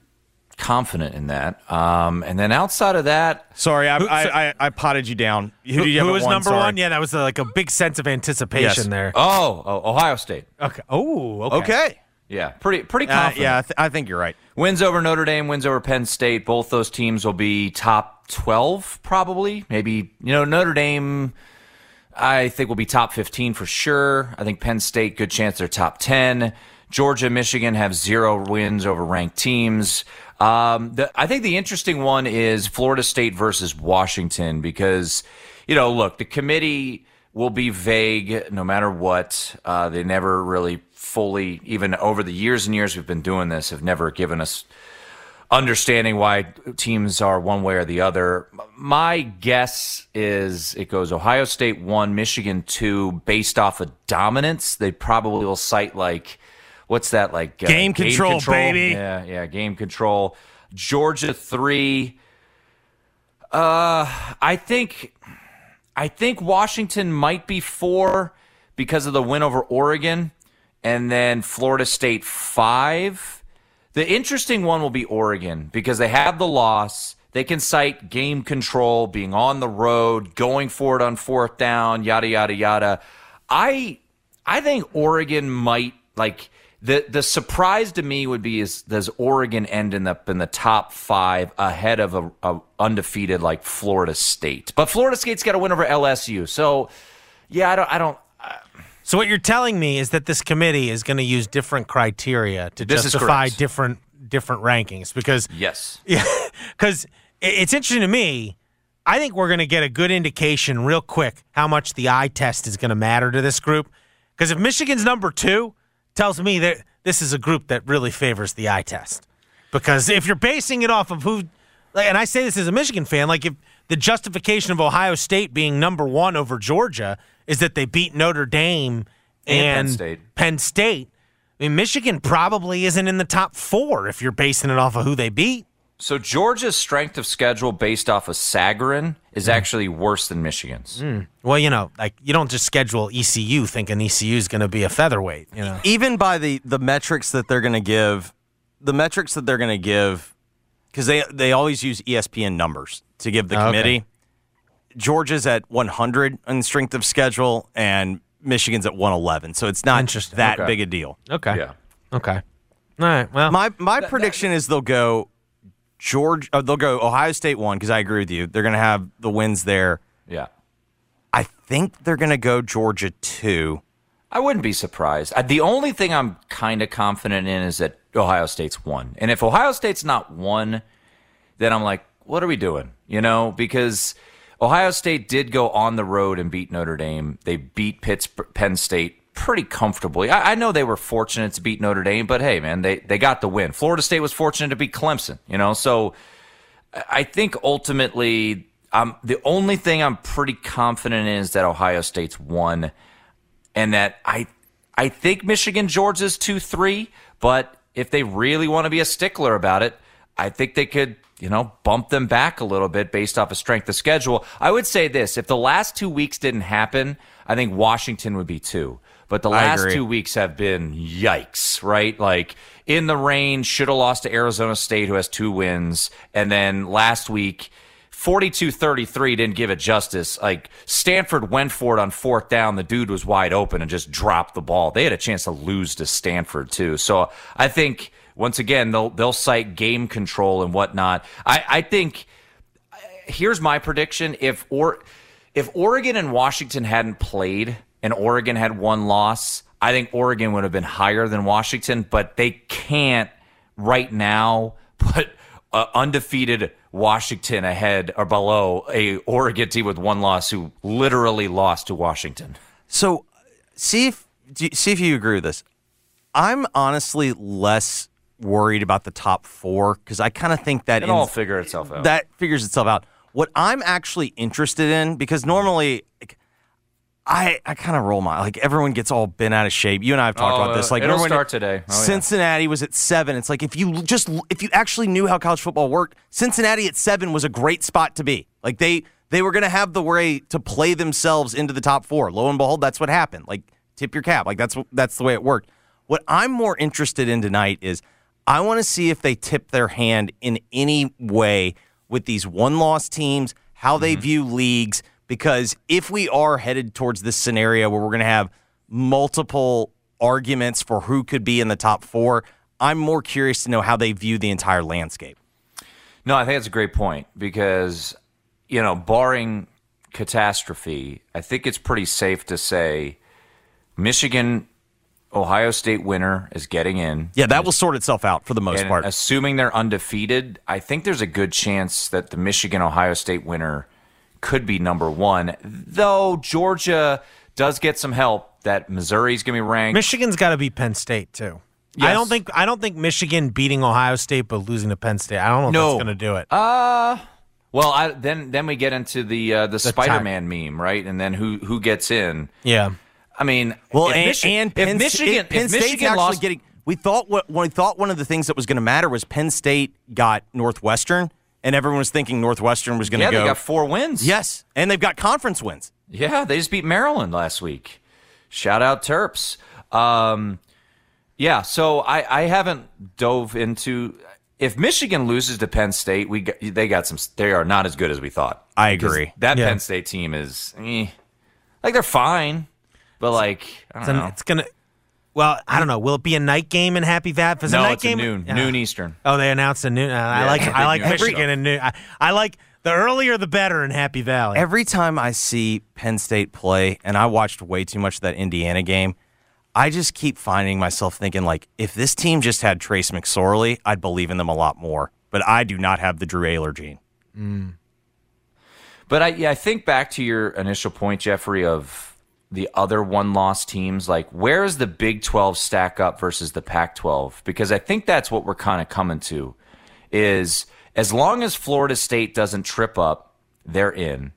confident in that. Um, and then outside of that, sorry, I Who- I, I, I potted you down. Who, Who, you who was one? number Sorry. one? Yeah, that was uh, like a big sense of anticipation Yes. there. Oh, oh, Ohio State. Okay. Oh, okay. Okay. Yeah, pretty pretty Uh, confident. yeah, I, th- I think you're right. Wins over Notre Dame, wins over Penn State. Both those teams will be top 12, probably. Maybe, you know, Notre Dame, I think will be top 15 for sure. I think Penn State, good chance they're top 10. Georgia, Michigan have zero wins over ranked teams. Um, the, I think the interesting one is Florida State versus Washington because, you know, look, the committee will be vague no matter what. Uh, they never really fully, even over the years and years we've been doing this, have never given us understanding why teams are one way or the other. My guess is it goes Ohio State one, Michigan two, based off of dominance. They probably will cite like, what's that like? uh, Game control, baby. Yeah, yeah, game control. Georgia three. Uh, I think, I think Washington might be four because of the win over Oregon, and then Florida State five. The interesting one will be Oregon because they have the loss. They can cite game control, being on the road, going for it on fourth down, yada yada yada. I I think Oregon might like the the surprise to me would be is does Oregon end in the in the top five ahead of a, a undefeated like Florida State? But Florida State's got to win over LSU, so yeah, I don't I don't So what you're telling me is that this committee is going to use different criteria to justify different different rankings because yes yeah because it's interesting to me. I think we're going to get a good indication real quick how much the eye test is going to matter to this group. Because if Michigan's number two, tells me that this is a group that really favors the eye test. Because if you're basing it off of who, like, and I say this as a Michigan fan, like if the justification of Ohio State being number one over Georgia is that they beat Notre Dame And Penn State. Penn State, I mean, Michigan probably isn't in the top four if you're basing it off of who they beat. So Georgia's strength of schedule based off of Sagarin is hmm. actually worse than Michigan's. Hmm. Well, you know, like you don't just schedule ECU thinking ECU is going to be a featherweight. You know, even by the the metrics that they're going to give, the metrics that they're going to give, because they they always use ESPN numbers to give the Oh, okay. committee. Georgia's at 100 in strength of schedule, and Michigan's at 111. So it's not just that Okay. big a deal. Okay. Yeah. Okay. All right. Well, my my prediction is they'll go George. Uh, they'll go Ohio State one because I agree with you. They're going to have the wins there. Yeah. I think they're going to go Georgia two. I wouldn't be surprised. The only thing I'm kind of confident in is that Ohio State's one. And if Ohio State's not one, then I'm like, what are we doing? You know, because Ohio State did go on the road and beat Notre Dame. They beat Pittsburgh, Penn State pretty comfortably. I, I know they were fortunate to beat Notre Dame, but hey, man, they, they got the win. Florida State was fortunate to beat Clemson, you know, so I think ultimately, um, the only thing I'm pretty confident is that Ohio State's one and that I I think Michigan Georgia's two three, but if they really want to be a stickler about it, I think they could you know bump them back a little bit based off of strength of schedule. I would say this: if the last two weeks didn't happen, I think Washington would be two. But the last two weeks have been yikes, right? Like in the rain, should have lost to Arizona State, who has two wins, and then last week. 42-33 didn't give it justice. Like Stanford went for it on fourth down. The dude was wide open and just dropped the ball. They had a chance to lose to Stanford too. So I think once again they'll they'll cite game control and whatnot. I, I think here's my prediction: if or if Oregon and Washington hadn't played and Oregon had one loss, I think Oregon would have been higher than Washington. But they can't right now put uh, undefeated Washington ahead or below a Oregon team with one loss who literally lost to Washington. So see if you- see if you agree with this. I'm honestly less worried about the top four because I kind of think that It'll all figure itself out. That figures itself out. What I'm actually interested in because normally. I, I kind of roll my like everyone gets all bent out of shape. You and I have talked Oh, about this. Like it'll start today. Oh, yeah. Cincinnati was at seven. It's like if you just if you actually knew how college football worked, Cincinnati at seven was a great spot to be. Like they they were going to have the way to play themselves into the top four. Lo and behold, that's what happened. Like tip your cap. Like that's what- that's the way it worked. What I'm more interested in tonight is I want to see if they tip their hand in any way with these one loss teams, how they mm-hmm. view leagues. Because if we are headed towards this scenario where we're going to have multiple arguments for who could be in the top four. I'm more curious to know how they view the entire landscape. No, I think that's a great point because, you know, barring catastrophe, I think it's pretty safe to say Michigan, Ohio State winner is getting in. Yeah, that will sort itself out for the most And part. Assuming they're undefeated, I think there's a good chance that the Michigan Ohio State winner could be number one. Though Georgia does get some help. That Missouri's going to be ranked. Michigan's got to be Penn State too. I don't think I don't think Michigan beating Ohio State but losing to Penn State. I don't know if that's going to do it. Uh well, I, then then we get into the uh, the, The Spider-Man meme, right? And then who who gets in? Yeah. I mean, Well, if and, Michi- and if Penn, Michigan, State, Penn if State's Michigan actually getting. We thought what we thought one of the things that was going to matter was Penn State got Northwestern, and everyone was thinking Northwestern was going to yeah, go. they got four wins. yes, and they've got conference wins. Yeah, they just beat Maryland last week. Shout out Terps. Um, yeah, so I, I haven't dove into if Michigan loses to Penn State, we got, they got some. They are not as good as we thought. I agree. That Yeah. Penn State team is eh, like they're fine, but like I It's, don't an- know. it's gonna. Well, I don't know. Will it be a night game in Happy Valley? If it's no, a night it's game, a noon, Yeah. noon Eastern. Oh, they announced a noon. Uh, I like. I like noon. Michigan and noon. I, I like the earlier the better in Happy Valley. Every time I see Penn State play, and I watched way too much of that Indiana game, I just keep finding myself thinking like, if this team just had Trace McSorley, I'd believe in them a lot more. But I do not have the Drew Allar gene. But I, yeah, I think back to your initial point, Jeffrey, of the other one loss teams. Like, where is the Big 12 stack up versus the Pac 12? Because I think that's what we're kind of coming to is as long as Florida State doesn't trip up, they're in.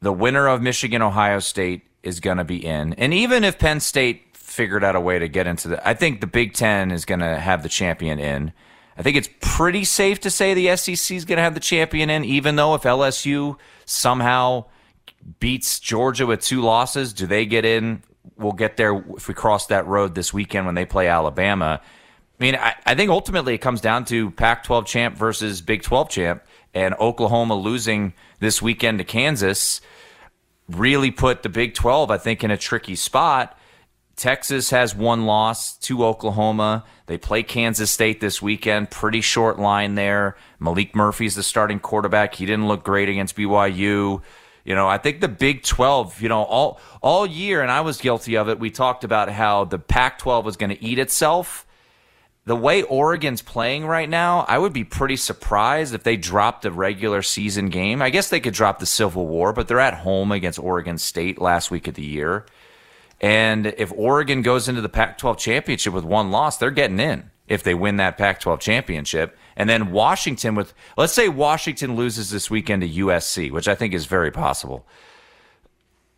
The winner of Michigan Ohio State is going to be in. And even if Penn State figured out a way to get into the, I think the Big Ten is going to have the champion in. I think it's pretty safe to say the SEC is going to have the champion in, even though if LSU somehow beats Georgia with two losses, do they get in? We'll get there if we cross that road this weekend when they play Alabama. I mean, I, I think ultimately it comes down to Pac 12 champ versus Big 12 champ, and Oklahoma losing this weekend to Kansas really put the Big 12, I think, in a tricky spot. Texas has one loss to Oklahoma. They play Kansas State this weekend. Pretty short line there. Maalik Murphy's the starting quarterback. He didn't look great against BYU. You know, I think the Big 12, you know, all all year and I was guilty of it. We talked about how the Pac-12 was going to eat itself. The way Oregon's playing right now, I would be pretty surprised if they dropped a regular season game. I guess they could drop the Civil War, but they're at home against Oregon State last week of the year. And if Oregon goes into the Pac 12 championship with one loss, they're getting in if they win that Pac 12 championship. And then Washington, with, let's say Washington loses this weekend to USC, which I think is very possible.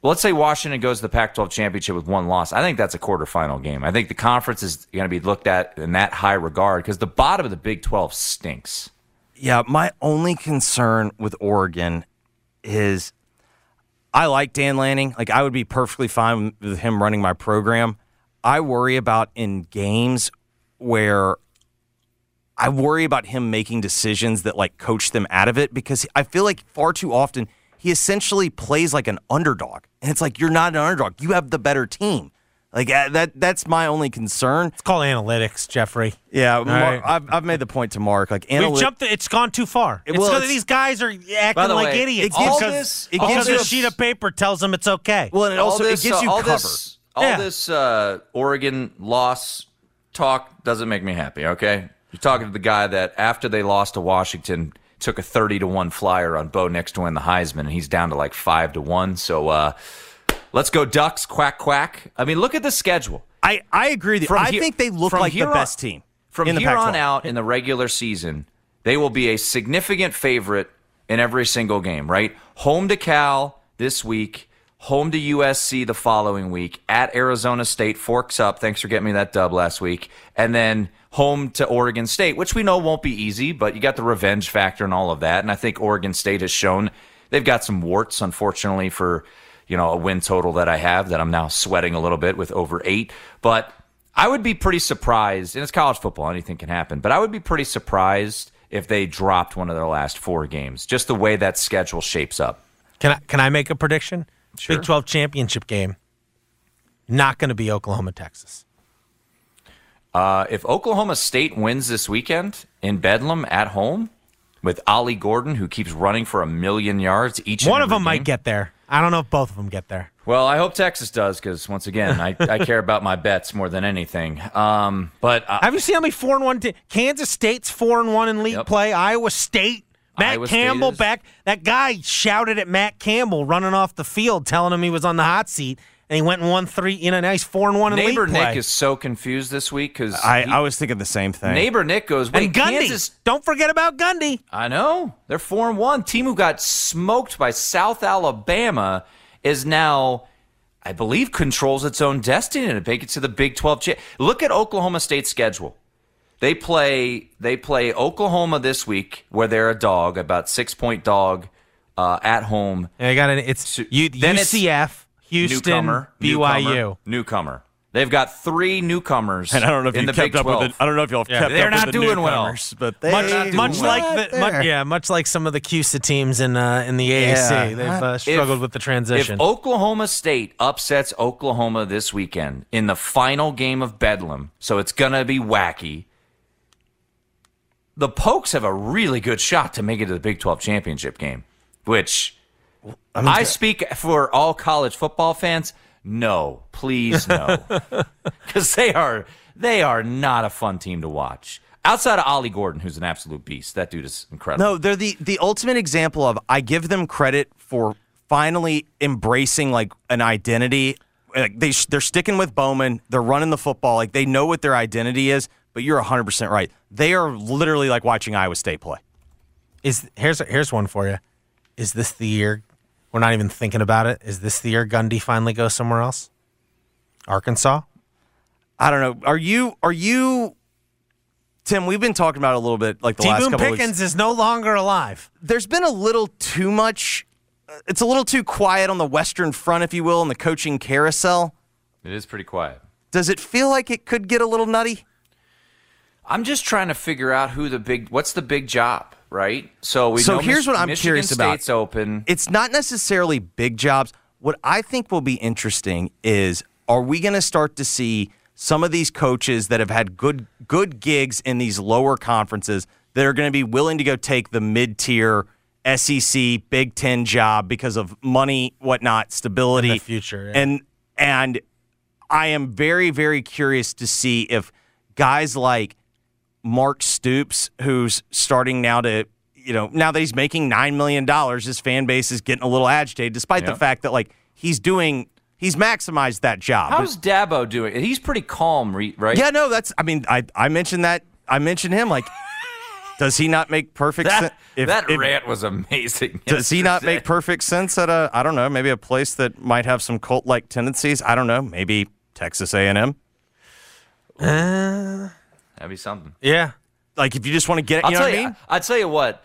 Let's say Washington goes to the Pac 12 championship with one loss. I think that's a quarterfinal game. I think the conference is going to be looked at in that high regard because the bottom of the Big 12 stinks. Yeah, my only concern with Oregon is I like Dan Lanning. Like I would be perfectly fine with him running my program. I worry about in games where I worry about him making decisions that like coach them out of it because I feel like far too often he essentially plays like an underdog. And it's like you're not an underdog. You have the better team. Like uh, that that's my only concern. It's called analytics, Jeffrey. Yeah, Mark, right. I've, I've made the point to Mark. Like We've analy- jumped. It's gone too far. It's Well, 'cause it's- these guys are acting the like way, idiots it gives- because, this- it because gives a sheet of paper tells them it's okay. Well, and it also all this, it gives uh, you all cover. This, all Yeah. this uh, Oregon loss talk doesn't make me happy. Okay, you're talking to the guy that after they lost to Washington took a thirty to one flyer on Bo Nix to win the Heisman, and he's down to like five to one. So uh, let's go Ducks! Quack quack. I mean, look at the schedule. I, I agree with you. I here- think they look like the on- best team From here Pac-12. on out in the regular season, they will be a significant favorite in every single game, right? Home to Cal this week, home to USC the following week, at Arizona State, forks up. Thanks for getting me that dub last week. And then home to Oregon State, which we know won't be easy, but you got the revenge factor and all of that. And I think Oregon State has shown they've got some warts, unfortunately, for you know a win total that I have that I'm now sweating a little bit with over eight. But I would be pretty surprised, and it's college football, anything can happen, but I would be pretty surprised if they dropped one of their last four games, just the way that schedule shapes up. Can I can I make a prediction? Sure. Big Twelve championship game. Not going to be Oklahoma, Texas. Uh, if Oklahoma State wins this weekend in Bedlam at home with Ollie Gordon, who keeps running for a million yards each, One of them might get there. I don't know if both of them get there. Well, I hope Texas does because once again, I, I care about my bets more than anything. Um, but uh, Have you seen how many four and one? Te- Kansas State's four and one in league play. Iowa State. Matt Iowa State Campbell is- back. That guy shouted at Matt Campbell running off the field, telling him he was on the hot seat, and he went and won three. You know, now he's four and one in neighbor league play. Nick is so confused this week because I, I was thinking the same thing. neighbor Nick goes, wait, and Gundy. Kansas. Don't forget about Gundy. I know they're four and one. Team who got smoked by South Alabama is now, I believe, controls its own destiny to make it to the Big Twelve. Look at Oklahoma State's schedule. They play they play Oklahoma this week, where they're a dog, about six point dog uh, at home. And I got an. It's U- Then it's UCF, Houston, newcomer, BYU. newcomer, newcomer. They've got three newcomers. And I don't know if you the kept Big up with 12. it. I don't know if y'all have Yeah, kept they're up not with the doing well. newcomers, but they much, not doing much well. like the, much, yeah, much like some of the CUSA teams in uh, in the AAC, Yeah. they've uh, struggled If- with the transition. If Oklahoma State upsets Oklahoma this weekend in the final game of Bedlam, so it's going to be wacky, the Pokes have a really good shot to make it to the Big 12 championship game, which I, speak for all college football fans. No, please no. Because they are, they are not a fun team to watch. Outside of Ollie Gordon, who's an absolute beast. That dude is incredible. No, they're the the ultimate example of I give them credit for finally embracing like an identity. Like they they're sticking with Bowman. They're running the football. Like they know what their identity is. But you're 100 percent right. They are literally like watching Iowa State play. Is here's here's one for you. Is this the year? We're not even thinking about it. Is this the year Gundy finally goes somewhere else? Arkansas. I don't know. Are you are you Tim? We've been talking about it a little bit like the T. last Boone couple of Pickens weeks. is no longer alive. There's been a little too much. uh, It's a little too quiet on the Western Front, if you will, in the coaching carousel. It is pretty quiet. Does it feel like it could get a little nutty? I'm just trying to figure out who the big what's the big job, right? So we so know here's Mich- what I'm Michigan curious about. State's open. It's not necessarily big jobs. What I think will be interesting is are we going to start to see some of these coaches that have had good good gigs in these lower conferences that are going to be willing to go take the mid tier SEC Big Ten job because of money, whatnot, stability, In the future, yeah. and and I am very very curious to see if guys like Mark Stoops, who's starting now to, you know, now that he's making $9 million, his fan base is getting a little agitated, despite the fact that, like, he's doing, he's maximized that job. How's Dabo doing? He's pretty calm, right? yeah, no, that's, I mean, I, I mentioned that, I mentioned him, like, does he not make perfect sense? That, that rant was amazing. Does he not make perfect sense at a, I don't know, maybe a place that might have some cult like tendencies? I don't know, maybe Texas A&M? Uh, That'd be something. yeah. Like, if you just want to get it, I'll you know what I you. mean? I'll tell you what.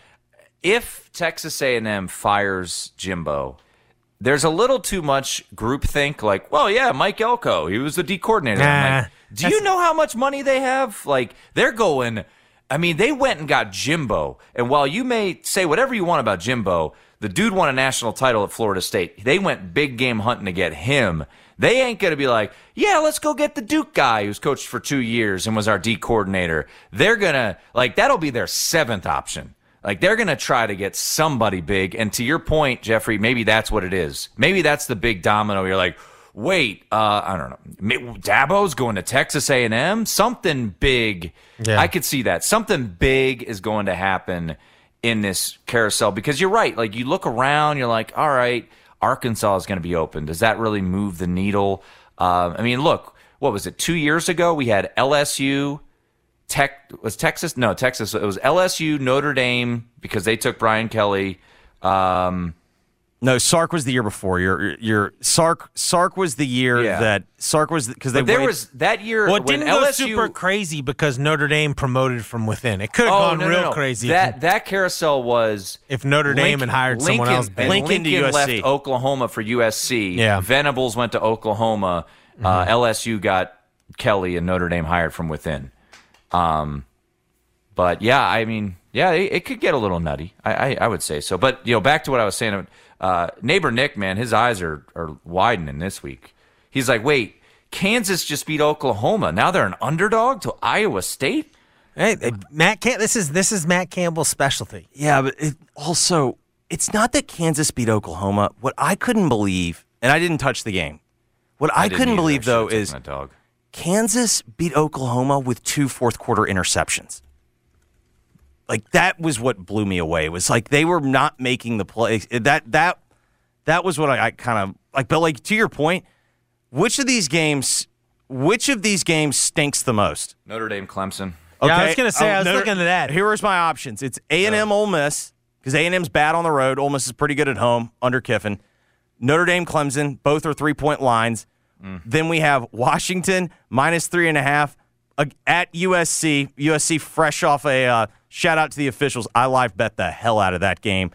If Texas A&M fires Jimbo, there's a little too much groupthink. Like, well, yeah, Mike Elko, he was the D coordinator. Nah, like, do you know how much money they have? Like, they're going. I mean, they went and got Jimbo, and while you may say whatever you want about Jimbo, the dude won a national title at Florida State. They went big game hunting to get him. They ain't going to be like, yeah, let's go get the Duke guy who's coached for two years and was our D coordinator. They're going to, like, that'll be their seventh option. Like, they're going to try to get somebody big. And to your point, Jeffrey, maybe that's what it is. Maybe that's the big domino. You're like, wait, uh, I don't know. Dabo's going to Texas A&M? Something big. Yeah. I could see that. Something big is going to happen in this carousel because you're right. Like, you look around, you're like, all right, Arkansas is going to be open. Does that really move the needle? Uh, I mean, look, what was it? Two years ago, we had LSU. Tech was Texas. No, Texas. It was LSU, Notre Dame because they took Brian Kelly. Um, No, Sark was the year before. Your your Sark Sark was the year Yeah. that Sark was because they but there waited- was that year. Well, it when didn't go LSU, super crazy because Notre Dame promoted from within. It could have Oh, gone no, no, real no. crazy if- That that carousel was if, Notre Dame Lincoln- had hired someone Lincoln- else. and big. Lincoln to Lincoln left Oklahoma for USC. Yeah. Venables went to Oklahoma. Uh, LSU got Kelly, and Notre Dame hired from within. Um, but yeah, I mean, yeah, it, it could get a little nutty. I, I I would say so. But you know, back to what I was saying. Uh, neighbor Nick, man, his eyes are are widening this week. He's like, wait, Kansas just beat Oklahoma. Now they're an underdog to Iowa State. Hey, hey, Matt Cam- this is this is Matt Campbell's specialty. Yeah, but it also it's not that Kansas beat Oklahoma. What I couldn't believe, and I didn't touch the game. What I, didn't couldn't either. believe I though is dog. Kansas beat Oklahoma with two fourth quarter interceptions. Like that was what blew me away. It was like they were not making the plays. That that that was what I, I kind of like. But like to your point, which of these games, which of these games stinks the most? Notre Dame, Clemson. Yeah, I was gonna say, I was looking at that. Here was my options. It's A and M, Ole Miss, because A and M's bad on the road. Ole Miss is pretty good at home under Kiffin. Notre Dame, Clemson, both are three point lines. Then we have Washington minus three and a half uh, at USC. USC fresh off a uh, shout out to the officials. I live bet the hell out of that game.